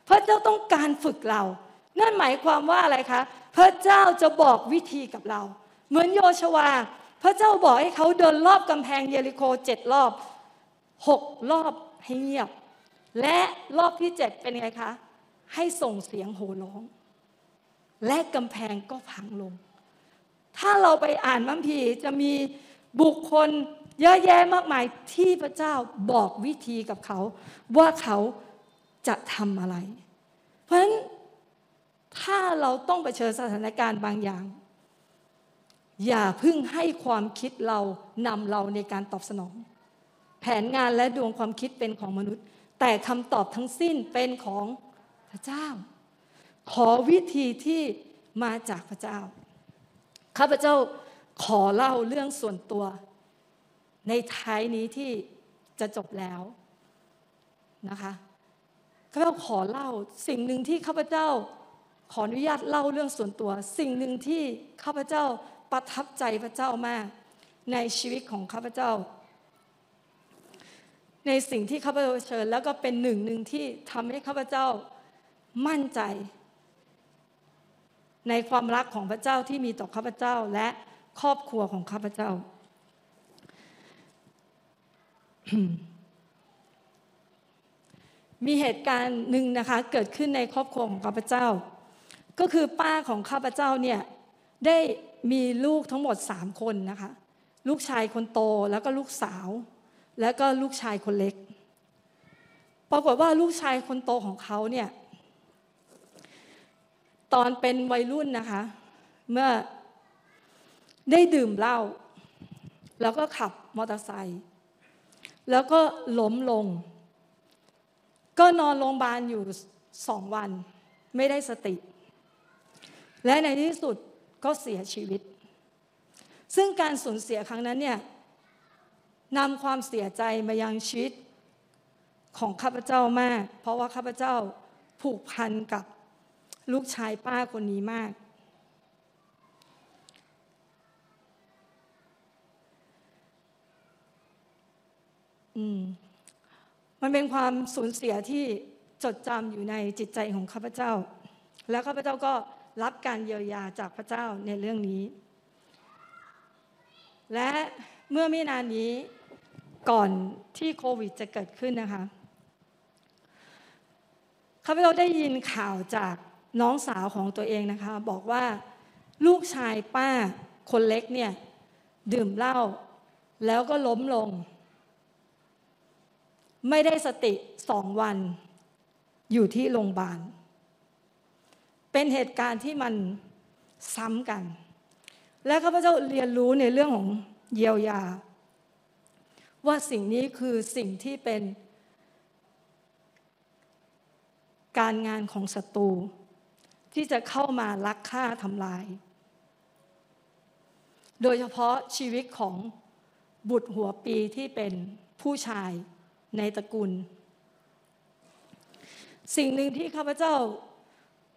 พระเจ้าต้องการฝึกเรา นั่นหมายความว่าอะไรคะ พระเจ้าจะบอกวิธีกับเรา เหมือนโยชวา พระเจ้าบอกให้เขาเดินรอบกำแพงเยริโคเจ็ดรอบหกรอบให้เงียบ และรอบที่เจ็ดเป็นไงคะ ให้ส่งเสียงโห่ร้อง และกำแพงก็พังลง ถ้าเราไปอ่านมัมพีจะมีบุคคล เยอะแยะมากมายที่พระเจ้าบอกวิธีกับเขา ว่าเขาจะทำอะไร เพราะฉะนั้นถ้าเราต้องไปเชิญสถานการณ์บางอย่าง อย่าพึ่งให้ความคิดเรานำเราในการตอบสนอง แผนงานและดวงความคิดเป็นของมนุษย์ แต่คำตอบทั้งสิ้นเป็นของพระเจ้า ขอวิธีที่มาจากพระเจ้าข้าพเจ้าขอเล่าเรื่องส่วนตัว ในท้ายนี้ที่จะจบแล้วนะคะข้าพเจ้าขอเล่าสิ่งหนึ่งที่ข้าพเจ้าขออนุญาตเล่าเรื่องส่วนตัว สิ่งหนึ่งที่ข้าพเจ้าประทับใจพระเจ้ามาก ในชีวิตของข้าพเจ้า ในสิ่งที่ข้าพเจ้าเชิญ แล้วก็เป็นหนึ่งหนึ่งที่ทำให้ข้าพเจ้ามั่นใจ ในความรักของพระเจ้าที่มีต่อข้าพเจ้าและครอบครัวของข้าพเจ้า มีเหตุการณ์หนึ่งนะคะเกิดขึ้นในครอบครัวของข้าพเจ้า ก็คือป้าของข้าพเจ้าเนี่ยได้มีลูกทั้งหมดสามคนนะคะ ลูกชายคนโตแล้วก็ลูกสาว แล้วก็ลูกชายคนเล็ก ปรากฏว่าลูกชายคนโตของเขาเนี่ยตอนเป็นวัยรุ่นนะคะ เมื่อได้ดื่มเหล้าแล้วก็ขับมอเตอร์ไซค์ แล้วก็ล้มลง ก็นอนโรงพยาบาลอยู่สองวัน ไม่ได้สติ และในที่สุดก็เสียชีวิต ซึ่งการสูญเสียครั้งนั้นเนี่ยนำความเสียใจมายังชีวิตของข้าพเจ้ามาก เพราะว่าข้าพเจ้าผูกพันกับลูกชายป้าคนนี้มาก อืมมันเป็นความสูญเสียที่จดจำอยู่ในจิตใจของข้าพเจ้า แล้วข้าพเจ้าก็รับการเยียวยาจากพระเจ้าในเรื่องนี้ และเมื่อไม่นานนี้ก่อนที่โควิดจะเกิดขึ้นนะคะข้าพเจ้าได้ยินข่าวจากน้องสาวของตัวเองนะคะ บอกว่าลูกชายป้าคนเล็กเนี่ยดื่มเหล้าแล้วก็ล้มลง ไม่ได้สติสองวัน อยู่ที่โรงพยาบาล เป็นเหตุการณ์ที่มันซ้ำกัน และข้าพเจ้าเรียนรู้ในเรื่องของเยียวยา ว่าสิ่งนี้คือสิ่งที่เป็นการงานของศัตรูที่จะเข้ามาลักฆ่าทำลาย โดยเฉพาะชีวิตของบุตรหัวปีที่เป็นผู้ชาย ในตระกูล สิ่งหนึ่งที่ข้าพเจ้า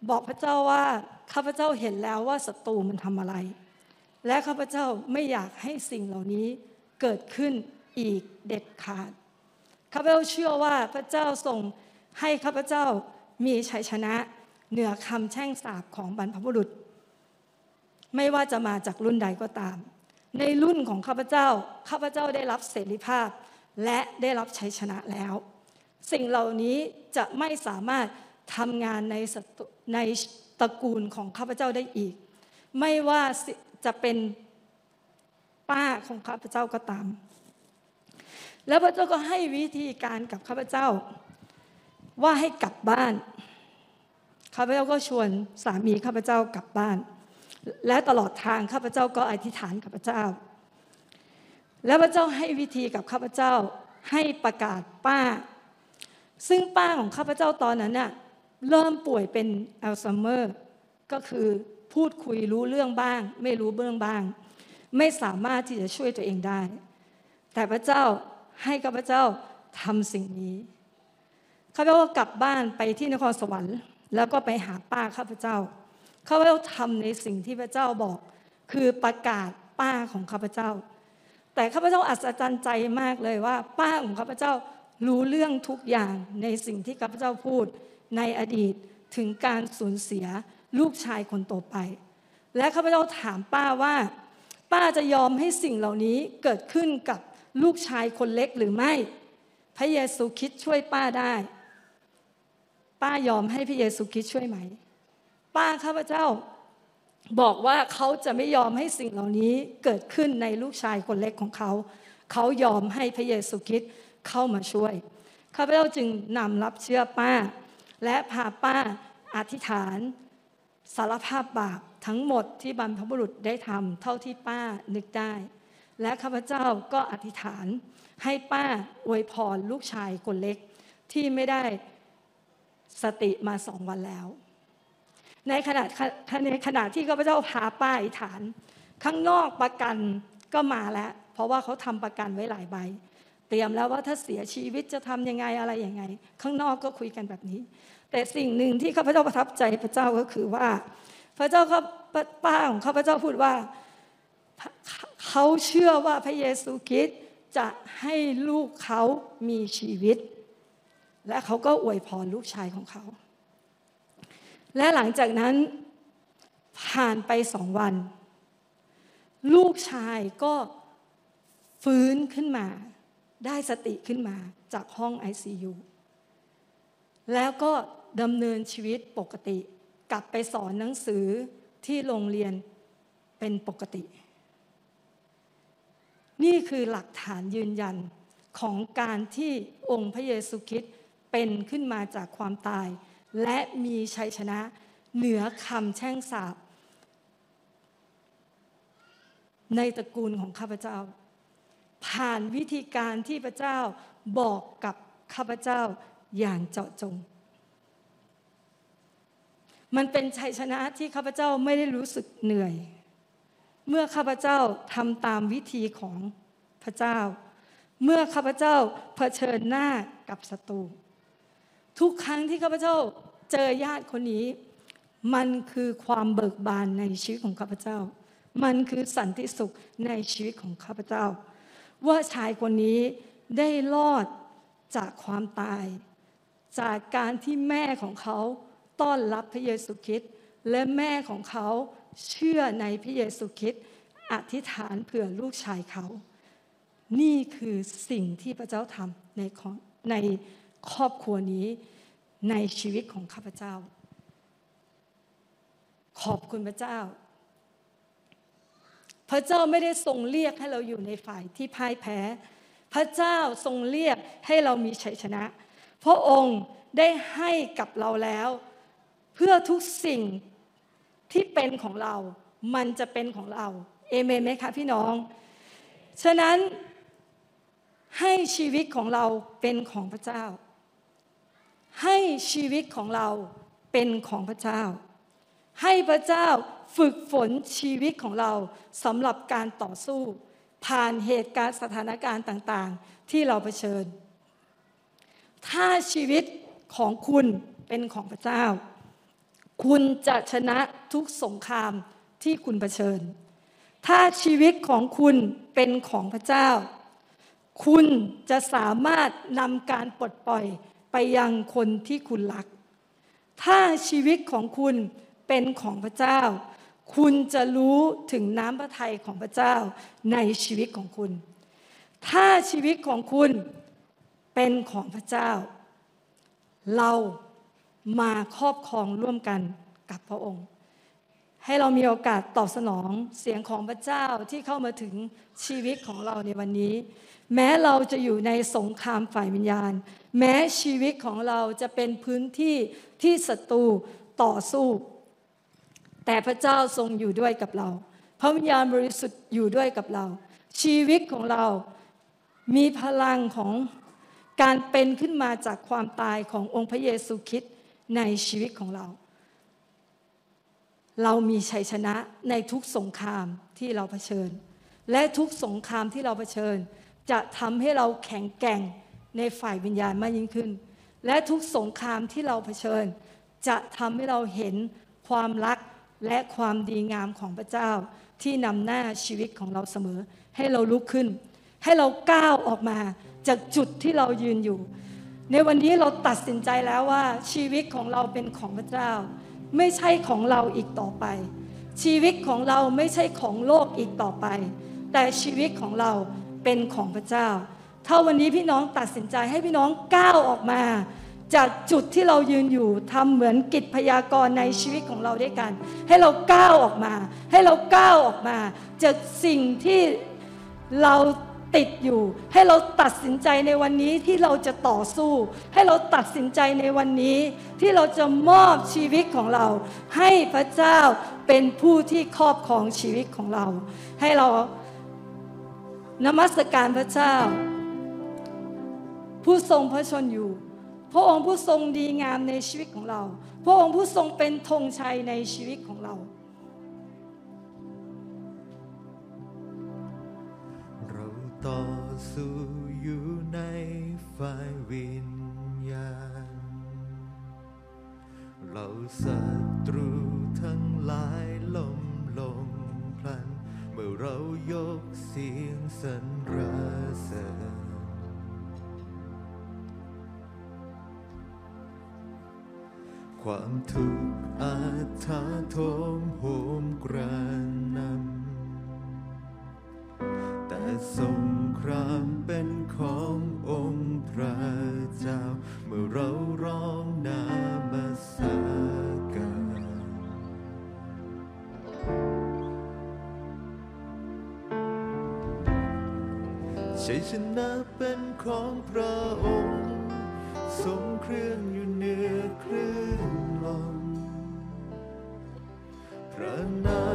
บอกพระเจ้าว่าข้าพเจ้าเห็นแล้วว่าศัตรูมันทำอะไร และข้าพเจ้าไม่อยากให้สิ่งเหล่านี้เกิดขึ้นอีกเด็ดขาดข้าพเจ้าเชื่อว่าพระเจ้าทรงให้ข้าพเจ้ามีชัยชนะเหนือคำแช่งสาบของบรรพบุรุษ ไม่ว่าจะมาจากรุ่นใดก็ตาม ในรุ่นของข้าพเจ้าข้าพเจ้าได้รับเสรีภาพ และได้รับชัยชนะแล้ว สิ่งเหล่านี้จะไม่สามารถทำงานในในตระกูลของข้าพเจ้าได้อีก ไม่ว่าจะเป็นป้าของข้าพเจ้าก็ตาม แล้วพระเจ้าก็ให้วิธีการกับข้าพเจ้า ว่าให้กลับบ้าน ข้าพเจ้าก็ชวนสามีข้าพเจ้ากลับบ้าน และตลอดทางข้าพเจ้าก็อธิษฐานกับพระเจ้า แล้วพระเจ้าให้วิธีกับข้าพเจ้าให้ประกาศป้า ซึ่งป้าของข้าพเจ้าตอนนั้นน่ะเริ่มป่วยเป็นอัลไซเมอร์ ก็คือพูดคุยรู้เรื่องบ้าง ไม่รู้เบื้องบ้าง ไม่สามารถที่จะช่วยตัวเองได้ แต่พระเจ้าให้ข้าพเจ้าทำสิ่งนี้ข้าพเจ้ากลับบ้านไปที่นครสวรรค์ แล้วก็ไปหาป้าข้าพเจ้าข้าพเจ้าทำในสิ่งที่พระเจ้าบอก คือประกาศป้าของข้าพเจ้า แต่ข้าพเจ้าอัศจรรย์ใจมากเลยว่า ป้าของข้าพเจ้ารู้เรื่องทุกอย่างในสิ่งที่ข้าพเจ้าพูดในอดีตถึงการสูญเสียลูกชายคนโตไป และข้าพเจ้าถามป้าว่า ป้าจะยอมให้สิ่งเหล่านี้เกิดขึ้นกับลูกชายคนเล็กหรือไม่ พระเยซูคิดช่วยป้าได้ ป้ายอมให้พระเยซูคริสต์ช่วยไหม ป้าข้าพเจ้า บอกว่าเขาจะไม่ยอมให้สิ่งเหล่านี้เกิดขึ้นในลูกชายคนเล็กของเขา เขายอมให้พระเยซูคริสต์เข้ามาช่วย ข้าพเจ้าจึงนำรับเชื่อป้า และพาป้าอธิษฐาน สารภาพบาปทั้งหมดที่บรรพบุรุษได้ทำเท่าที่ป้านึกได้ และข้าพเจ้าก็อธิษฐานให้ป้าอวยพรลูกชายคนเล็กที่ไม่ได้สติมาสองวันแล้ว ในขณะในขณะที่ข้าพเจ้าพาป้ายฐาน ข้างนอกประกันก็มาแล้ว เพราะว่าเขาทำประกันไว้หลายใบ เตรียมแล้วว่าถ้าเสียชีวิตจะทํำยังไงอะไรยังไง ข้างนอกก็คุยกันแบบนี้ แต่สิ่งหนึ่งที่ข้าพเจ้าประทับใจพระเจ้าก็คือว่า พระเจ้าเขาป้าของข้าพเจ้าพูดว่าเขาเชื่อว่าพระเยซูคริสต์จะให้ลูกเขามีชีวิต และเขาก็อวยพรลูกชายของเขา และหลังจากนั้นผ่านไปสองวัน ลูกชายก็ฟื้นขึ้นมา ได้สติขึ้นมาจากห้อง ICU แล้วก็ดำเนินชีวิตปกติ กลับไปสอนหนังสือที่โรงเรียนเป็นปกติ นี่คือหลักฐานยืนยันของการที่องค์พระเยซูคริสต์เป็นขึ้นมาจากความตาย และมีชัยชนะเหนือคำแช่งสาบในตระกูลของข้าพเจ้า ผ่านวิธีการที่พระเจ้าบอกกับข้าพเจ้าอย่างเจาะจง มันเป็นชัยชนะที่ข้าพเจ้าไม่ได้รู้สึกเหนื่อย เมื่อข้าพเจ้าทำตามวิธีของพระเจ้า เมื่อข้าพเจ้าเผชิญหน้ากับศัตรู ทุกครั้งที่ข้าพเจ้าเจอญาติคนนี้ มันคือความเบิกบานในชีวิตของข้าพเจ้า มันคือสันติสุขในชีวิตของข้าพเจ้า ว่าชายคนนี้ได้รอดจากความตาย จากการที่แม่ของเขาต้อนรับพระเยซูคริสต์และแม่ของเขาเชื่อในพระเยซูคริสต์อธิษฐานเผื่อลูกชายเขา นี่คือสิ่งที่พระเจ้าทำในใน ครอบครัวนี้ในชีวิตของข้าพเจ้า ขอบคุณพระเจ้า พระเจ้าไม่ได้ทรงเรียกให้เราอยู่ในฝ่ายที่พ่ายแพ้ พระเจ้าทรงเรียกให้เรามีชัยชนะ พระองค์ได้ให้กับเราแล้ว เพื่อทุกสิ่งที่เป็นของเรา มันจะเป็นของเรา เอเมนไหมคะพี่น้อง ฉะนั้นให้ชีวิตของเราเป็นของพระเจ้า ให้ชีวิตของเราเป็นของพระเจ้า ให้พระเจ้าฝึกฝนชีวิตของเราสำหรับการต่อสู้ ผ่านเหตุการณ์สถานการณ์ต่างๆ ที่เราเผชิญ ถ้าชีวิตของคุณเป็นของพระเจ้า คุณจะชนะทุกสงครามที่คุณเผชิญ ถ้าชีวิตของคุณเป็นของพระเจ้า คุณจะสามารถนำการปลดปล่อย ไปยังคนที่คุณรัก ถ้าชีวิตของคุณเป็นของพระเจ้า คุณจะรู้ถึงน้ำพระทัยของพระเจ้าในชีวิตของคุณ ถ้าชีวิตของคุณเป็นของพระเจ้า เรามาครอบครองร่วมกันกับพระองค์ ให้เรามีโอกาสตอบสนองเสียงของพระเจ้าที่เข้ามาถึงชีวิตของเราในวันนี้ แม้เราจะอยู่ในสงครามฝ่ายวิญญาณ แม้ชีวิตของเราจะเป็นพื้นที่ที่ศัตรูต่อสู้ แต่พระเจ้าทรงอยู่ด้วยกับเรา พระวิญญาณบริสุทธิ์อยู่ด้วยกับเรา ชีวิตของเรามีพลังของการเป็นขึ้นมาจากความตายขององค์พระเยซูคริสต์ในชีวิตของเรา เรามีชัยชนะในทุกสงครามที่เราเผชิญ และทุกสงครามที่เราเผชิญ จะทำให้เราแข็งแกร่งในฝ่ายวิญญาณมากยิ่งขึ้น และทุกสงครามที่เราเผชิญ จะทำให้เราเห็นความรักและความดีงามของพระเจ้าที่นำหน้าชีวิตของเราเสมอ ให้เราลุกขึ้น ให้เราก้าวออกมาจากจุดที่เรายืนอยู่ ในวันนี้เราตัดสินใจแล้วว่าชีวิตของเราเป็นของพระเจ้า ไม่ใช่ของเราอีกต่อไป ชีวิตของเราไม่ใช่ของโลกอีกต่อไป แต่ชีวิตของเราเป็นของพระเจ้า ถ้าวันนี้พี่น้องตัดสินใจให้พี่น้องก้าวออกมา จากจุดที่เรายืนอยู่ทำเหมือนกิจพยากรณ์ในชีวิตของเราด้วยกัน ให้เราก้าวออกมา ให้เราก้าวออกมา จากสิ่งที่เรา ติดอยู่ ให้เราตัดสินใจในวันนี้ที่เราจะต่อสู้ ให้เราตัดสินใจในวันนี้ ที่เราจะมอบชีวิตของเรา ให้พระเจ้าเป็นผู้ที่ครอบครองชีวิตของเรา ให้เรานมัสการพระเจ้า ผู้ทรงพระชนอยู่ พระองค์ผู้ทรงดีงามในชีวิตของเรา พระองค์ผู้ทรงเป็นธงชัยในชีวิตของเรา ต่อสู้อยู่ในฝ่ายวิญญาณ เราศัตรูทั้งหลายล้มลงพลัน เมื่อเรายกเสียงสรรเสริญความทุกข์อาถาโถมโหมกระนำ แต่สงครามเป็นขององค์พระเจ้า เมื่อเราร้องนามาสาการชัยชนะเป็นของพระองค์ทรงเครื่องอยู่เหนือคลื่นลมพระนาม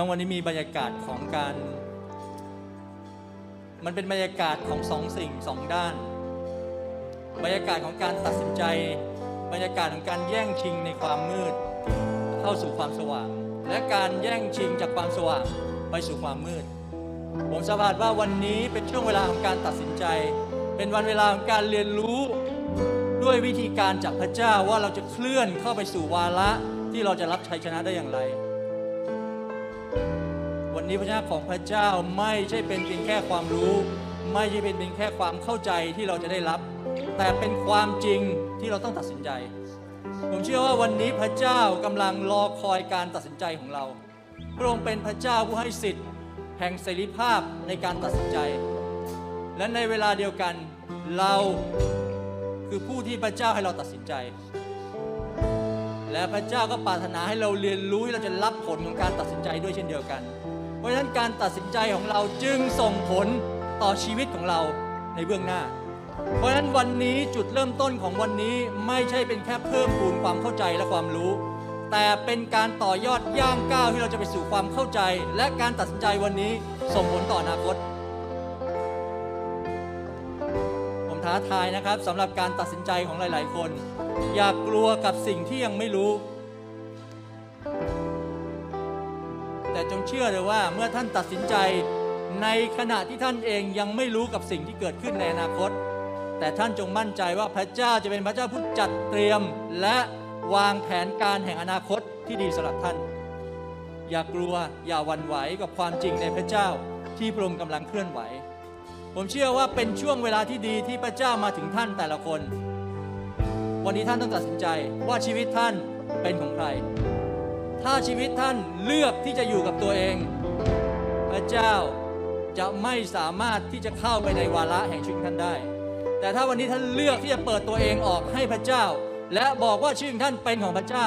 น้องวันนี้มีบรรยากาศของการ มันเป็นบรรยากาศของสองสิ่งสองด้าน บรรยากาศของการตัดสินใจ บรรยากาศของการแย่งชิงในความมืด เข้าสู่ความสว่าง และการแย่งชิงจากความสว่างไปสู่ความมืด ผมสาบานว่าวันนี้เป็นช่วงเวลาของการตัดสินใจ เป็นวันเวลาของการเรียนรู้ด้วยวิธีการจากพระเจ้าว่าเราจะเคลื่อนเข้าไปสู่วาระที่เราจะรับชัยชนะได้อย่างไร นี้พระเจ้าของพระเจ้าไม่ใช่เป็นเพียงแค่ความรู้ ไม่ใช่เป็นเพียงแค่ความเข้าใจที่เราจะได้รับ แต่เป็นความจริงที่เราต้องตัดสินใจ ผมเชื่อว่าวันนี้พระเจ้ากำลังรอคอยการตัดสินใจของเรา พระองค์เป็นพระเจ้าผู้ให้สิทธิ์ แห่งเสรีภาพในการตัดสินใจ และในเวลาเดียวกันเราคือผู้ที่พระเจ้าให้เราตัดสินใจ และพระเจ้าก็ปรารถนาให้เราเรียนรู้เราจะรับผลของการตัดสินใจด้วยเช่นเดียวกัน เพราะฉะนั้นการตัดสินใจของเราจึงส่งผลต่อชีวิตของเราในเบื้องหน้า เพราะฉะนั้นวันนี้จุดเริ่มต้นของวันนี้ไม่ใช่เป็นแค่เพิ่มพูนความเข้าใจและความรู้ แต่เป็นการต่อยอดย่างก้าวที่เราจะไปสู่ความเข้าใจ และการตัดสินใจวันนี้ส่งผลต่ออนาคตผมท้าทายนะครับสำหรับการตัดสินใจของหลาย ๆ คน อย่ากกลัวกับสิ่งที่ยังไม่รู้ แต่จงเชื่อเลยว่าเมื่อท่านตัดสินใจในขณะที่ท่านเองยังไม่รู้กับสิ่งที่เกิดขึ้นในอนาคต แต่ท่านจงมั่นใจว่าพระเจ้าจะเป็นพระเจ้าผู้จัดเตรียม และวางแผนการแห่งอนาคตที่ดีสำหรับท่าน อย่ากลัวอย่าวันไหวกับความจริงในพระเจ้าที่พระองค์กำลังเคลื่อนไหว ผมเชื่อว่าเป็นช่วงเวลาที่ดีที่พระเจ้ามาถึงท่านแต่ละคน วันนี้ท่านต้องตัดสินใจว่าชีวิตท่านเป็นของใคร ถ้าชีวิตท่านเลือกที่จะอยู่กับตัวเอง พระเจ้าจะไม่สามารถที่จะเข้าไปในวาระแห่งชีวิตท่านได้ แต่ถ้าวันนี้ท่านเลือกที่จะเปิดตัวเองออกให้พระเจ้า และบอกว่าชีวิตท่านเป็นของพระเจ้า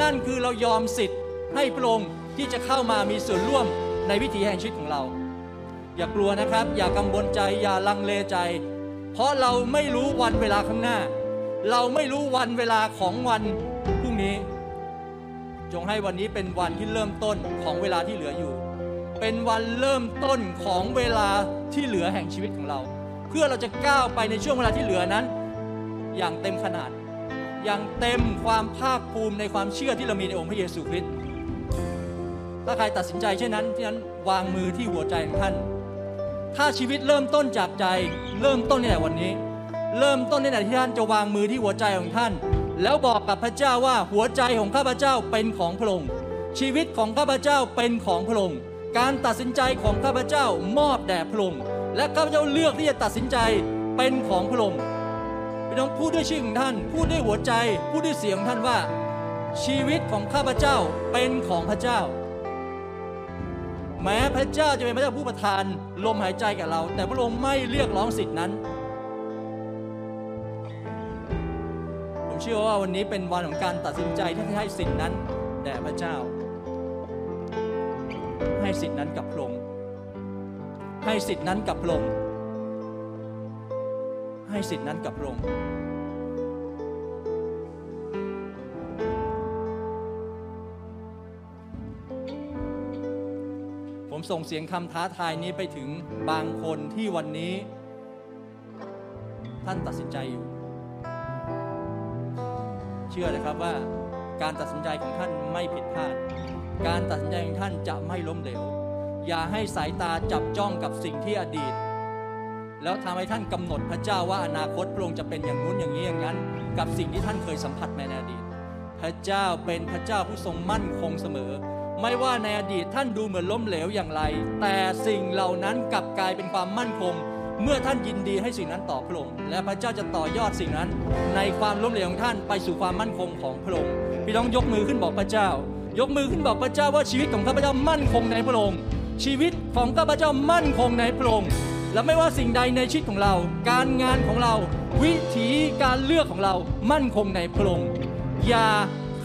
นั่นคือเรายอมสิทธิ์ให้พระองค์ที่จะเข้ามามีส่วนร่วมในวิถีแห่งชีวิตของเรา อย่ากลัวนะครับ อย่ากังวลใจอย่าลังเลใจ เพราะเราไม่รู้วันเวลาข้างหน้า เราไม่รู้วันเวลาของวันพรุ่งนี้ จงให้วันนี้เป็นวันที่เริ่มต้นของเวลาที่เหลืออยู่ เป็นวันเริ่มต้นของเวลาที่เหลือแห่งชีวิตของเรา เพื่อเราจะก้าวไปในช่วงเวลาที่เหลือนั้น อย่างเต็มขนาด อย่างเต็มความภาคภูมิในความเชื่อที่เรามีในองค์พระเยซูคริสต์ถ้าใครตัดสินใจเช่นนั้นที่นั้นวางมือที่หัวใจของท่าน ถ้าชีวิตเริ่มต้นจากใจ เริ่มต้นในแต่วันนี้ เริ่มต้นในแต่ที่ท่านจะวางมือที่หัวใจของท่าน แล้วบอกกับพระเจ้าว่าหัวใจของข้าพเจ้าเป็นของพระองค์ชีวิตของข้าพเจ้าเป็นของพระองค์การตัดสินใจของข้าพเจ้ามอบแด่พระองค์และข้าพเจ้าเลือกที่จะตัดสินใจเป็นของพระองค์พี่น้องพูดด้วยชื่อของท่าน พูดด้วยหัวใจ พูดด้วยเสียงของท่านว่า ชีวิตของข้าพเจ้าเป็นของพระเจ้า แม้พระเจ้าจะเป็นพระเจ้าผู้ประทานลมหายใจแก่เรา แต่พระองค์ไม่เรียกร้องสิทธินั้น ผมเชื่อว่าวันนี้เป็นวันของการตัดสินใจที่ให้สิทธินั้นแด่พระเจ้า ให้สิทธินั้นกับพระองค์ให้สิทธินั้นกับพระองค์ให้สิทธินั้นกับพระองค์ผมส่งเสียงคำท้าทายนี้ไปถึงบางคนที่วันนี้ ท่านตัดสินใจอยู่ เชื่อเลยครับว่าการตัดสินใจของท่านไม่ผิดพลาด การตัดสินใจของท่านจะไม่ล้มเหลว อย่าให้สายตาจับจ้องกับสิ่งที่อดีต แล้วทำให้ท่านกำหนดพระเจ้าว่าอนาคตพระองค์จะเป็นอย่างนู้นอย่างนี้อย่างนั้น กับสิ่งที่ท่านเคยสัมผัสมาในอดีต พระเจ้าเป็นพระเจ้าผู้ทรงมั่นคงเสมอ ไม่ว่าในอดีตท่านดูเหมือนล้มเหลวอย่างไร แต่สิ่งเหล่านั้นกลับกลายเป็นความมั่นคง เมื่อท่านยินดีให้สิ่งนั้นต่อพระองค์และพระเจ้าจะต่อยอดสิ่งนั้น ในความล้มเหลวของท่านไปสู่ความมั่นคงของพระองค์พี่น้องยกมือขึ้นบอกพระเจ้า ยกมือขึ้นบอกพระเจ้าว่าชีวิตของข้าพเจ้ามั่นคงในพระองค์ชีวิตของข้าพเจ้ามั่นคงในพระองค์และไม่ว่าสิ่งใดในชีวิตของเรา การงานของเรา วิถีการเลือกของเรามั่นคงในพระองค์อย่า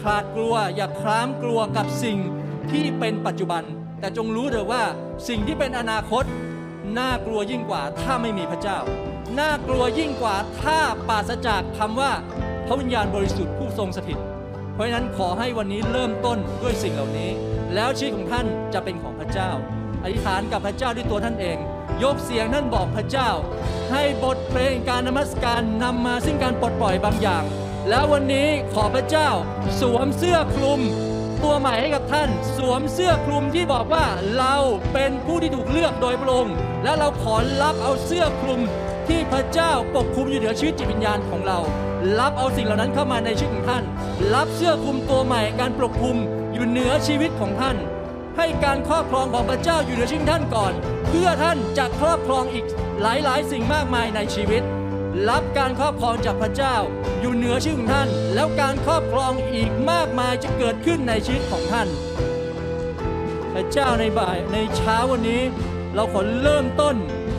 คลาดกลัว อย่าคลามกลัวกับสิ่งที่เป็นปัจจุบัน แต่จงรู้เถอะว่าสิ่งที่เป็นอนาคต น่ากลัวยิ่งกว่าถ้าไม่มีพระเจ้า น่ากลัวยิ่งกว่าถ้าปราศจากคำว่าพระวิญญาณบริสุทธิ์ผู้ทรงสถิต เพราะฉะนั้นขอให้วันนี้เริ่มต้นด้วยสิ่งเหล่านี้ แล้วชีวิตของท่านจะเป็นของพระเจ้า อธิษฐานกับพระเจ้าด้วยตัวท่านเอง ยกเสียงท่านบอกพระเจ้า ให้บทเพลงการนมัสการนำมาซึ่งการปลดปล่อยบางอย่าง แล้ววันนี้ขอพระเจ้าสวมเสื้อคลุม ตัวใหม่ให้กับท่าน สวมเสื้อคลุมที่บอกว่าเราเป็นผู้ที่ถูกเลือกโดยพระองค์ และเราขอรับเอาเสื้อคลุมที่พระเจ้าปกคลุมอยู่เหนือชีวิตจิตวิญญาณของเรา รับเอาสิ่งเหล่านั้นเข้ามาในชีวิตของท่าน รับเสื้อคลุมตัวใหม่การปกคลุมอยู่เหนือชีวิตของท่าน ให้การครอบครองของพระเจ้าอยู่เหนือชีวิตท่านก่อน เพื่อท่านจะครอบครองอีกหลายๆ สิ่งมากมายในชีวิต รับการครอบครองจากพระเจ้า อยู่เหนือชื่อของท่าน แล้วการครอบครองอีกมากมายจะเกิดขึ้นในชีวิตของท่าน พระเจ้าในบ่ายในเช้าวันนี้ เราขอเริ่มต้น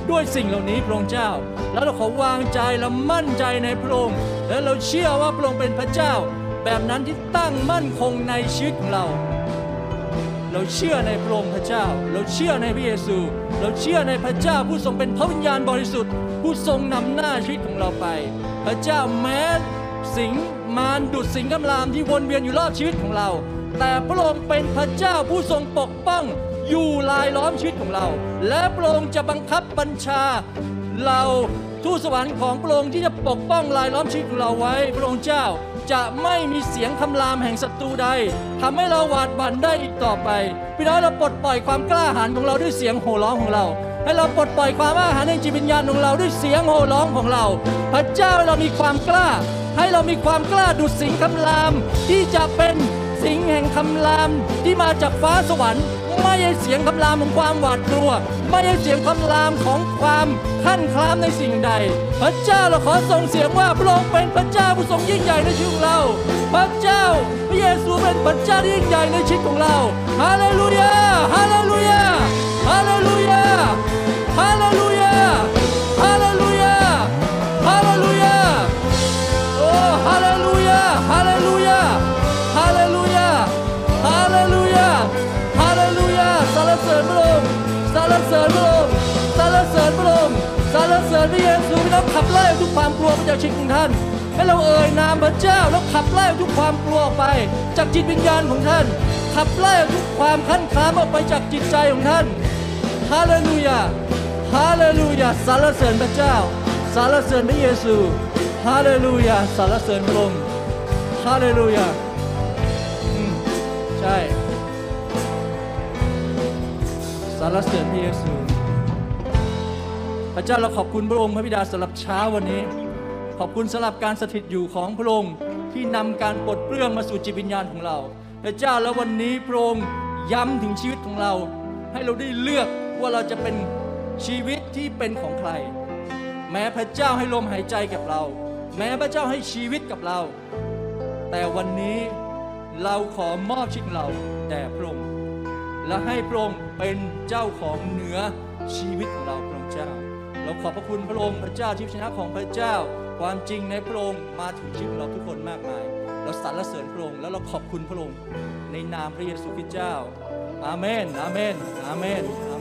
ด้วยสิ่งเหล่านี้พระองค์เจ้า แล้วเราขอวางใจและมั่นใจในพระองค์และเราเชื่อว่าพระองค์เป็นพระเจ้า แบบนั้นที่ตั้งมั่นคงในชีวิตของเราเราเชื่อในพระองค์พระเจ้า เราเชื่อในพระเยซู เราเชื่อในพระเจ้าผู้ทรงเป็นพระวิญญาณบริสุทธิ์ ผู้ทรงนำหน้าชีวิตของเราไป พระเจ้าแม้สิงมารดุดสิงคำรามที่วนเวียนอยู่รอบชีวิตของเรา แต่พระองค์เป็นพระเจ้าผู้ทรงปกป้องอยู่ลายล้อมชีวิตของเรา และพระองค์จะบังคับบัญชาเราทูตสวรรค์ของพระองค์ที่จะปกป้องลายล้อมชีวิตของเราไว้ พระองค์เจ้าจะไม่มีเสียงคำรามแห่งศัตรูใดทำให้เราหวาดหวั่นได้อีกต่อไป พี่น้องเราปลดปล่อยความกล้าหาญของเราด้วยเสียงโห่ร้องของเรา ให้เราปลดปล่อยความอาหารในจิตวิญญาณของเราด้วยเสียงโห่ร้องของเรา พระเจ้าให้เรามีความกล้า ให้เรามีความกล้าดุดสิงคำราม ที่จะเป็นสิงแห่งคำรามที่มาจากฟ้าสวรรค์ไม่ใช่เสียงคำรามของความหวาดกลัว ไม่ใช่เสียงคำรามของความขั้นคลามในสิ่งใด พระเจ้าเราขอส่งเสียงว่าพระองค์เป็นพระเจ้าผู้ทรงยิ่งใหญ่ในชีวิตของเรา พระเจ้าพระเยซูเป็นพระเจ้าที่ยิ่งใหญ่ในชีวิตของเรา ฮาเลลูยา ฮาเลลูยา ฮาเลลูยา ฮาเลลูยาฮาเลลูยาฮาเลลูยาโอ้ฮาเลลูยาฮาเลลูยาฮาเลลูยาฮาเลลูยาฮาเลลูยาสรรเสริญพระองค์สรรเสริญพระองค์สรรเสริญพระองค์สรรเสริญพระเยซูพี่น้องขับไล่ทุกความกลัวไปจากชีวิตของท่านให้เราเอ่ยนามพระเจ้าแล้วขับไล่ทุกความกลัวไป จากจิตวิญญาณของท่าน ขับไล่ทุกความขั้นคลามออกไปจากจิตใจของท่านฮาเลลูยา ฮาเลลูยาสรรเสริญพระเจ้า สรรเสริญพระเยซู ฮาเลลูยาสรรเสริญพระองค์ ฮาเลลูยาใช่ สรรเสริญพระเยซู พระเจ้าเราขอบคุณพระองค์พระบิดาสำหรับเช้าวันนี้ ขอบคุณสำหรับการสถิตอยู่ของพระองค์ที่นำการปลดเปลื้องมาสู่จิตวิญญาณของเรา พระเจ้าแล้ววันนี้พระองค์ย้ำถึงชีวิตของเรา ให้เราได้เลือกว่าเราจะเป็น ชีวิตที่เป็นของใคร แม้พระเจ้าให้ลมหายใจกับเรา แม้พระเจ้าให้ชีวิตกับเรา แต่วันนี้เราขอมอบชีวิตของเราแด่พระองค์และให้พระองค์เป็นเจ้าของเหนือชีวิตของเราพระองค์เจ้า เราขอบพระคุณพระองค์พระเจ้าที่ชนะของพระเจ้า ความจริงในพระองค์มาถึงชีวิตเราทุกคนมากมาย เราสรรเสริญพระองค์แล้วเราขอบคุณพระองค์ในนามพระเยซูคริสต์เจ้า อาเมน อาเมน อาเมนอาเมน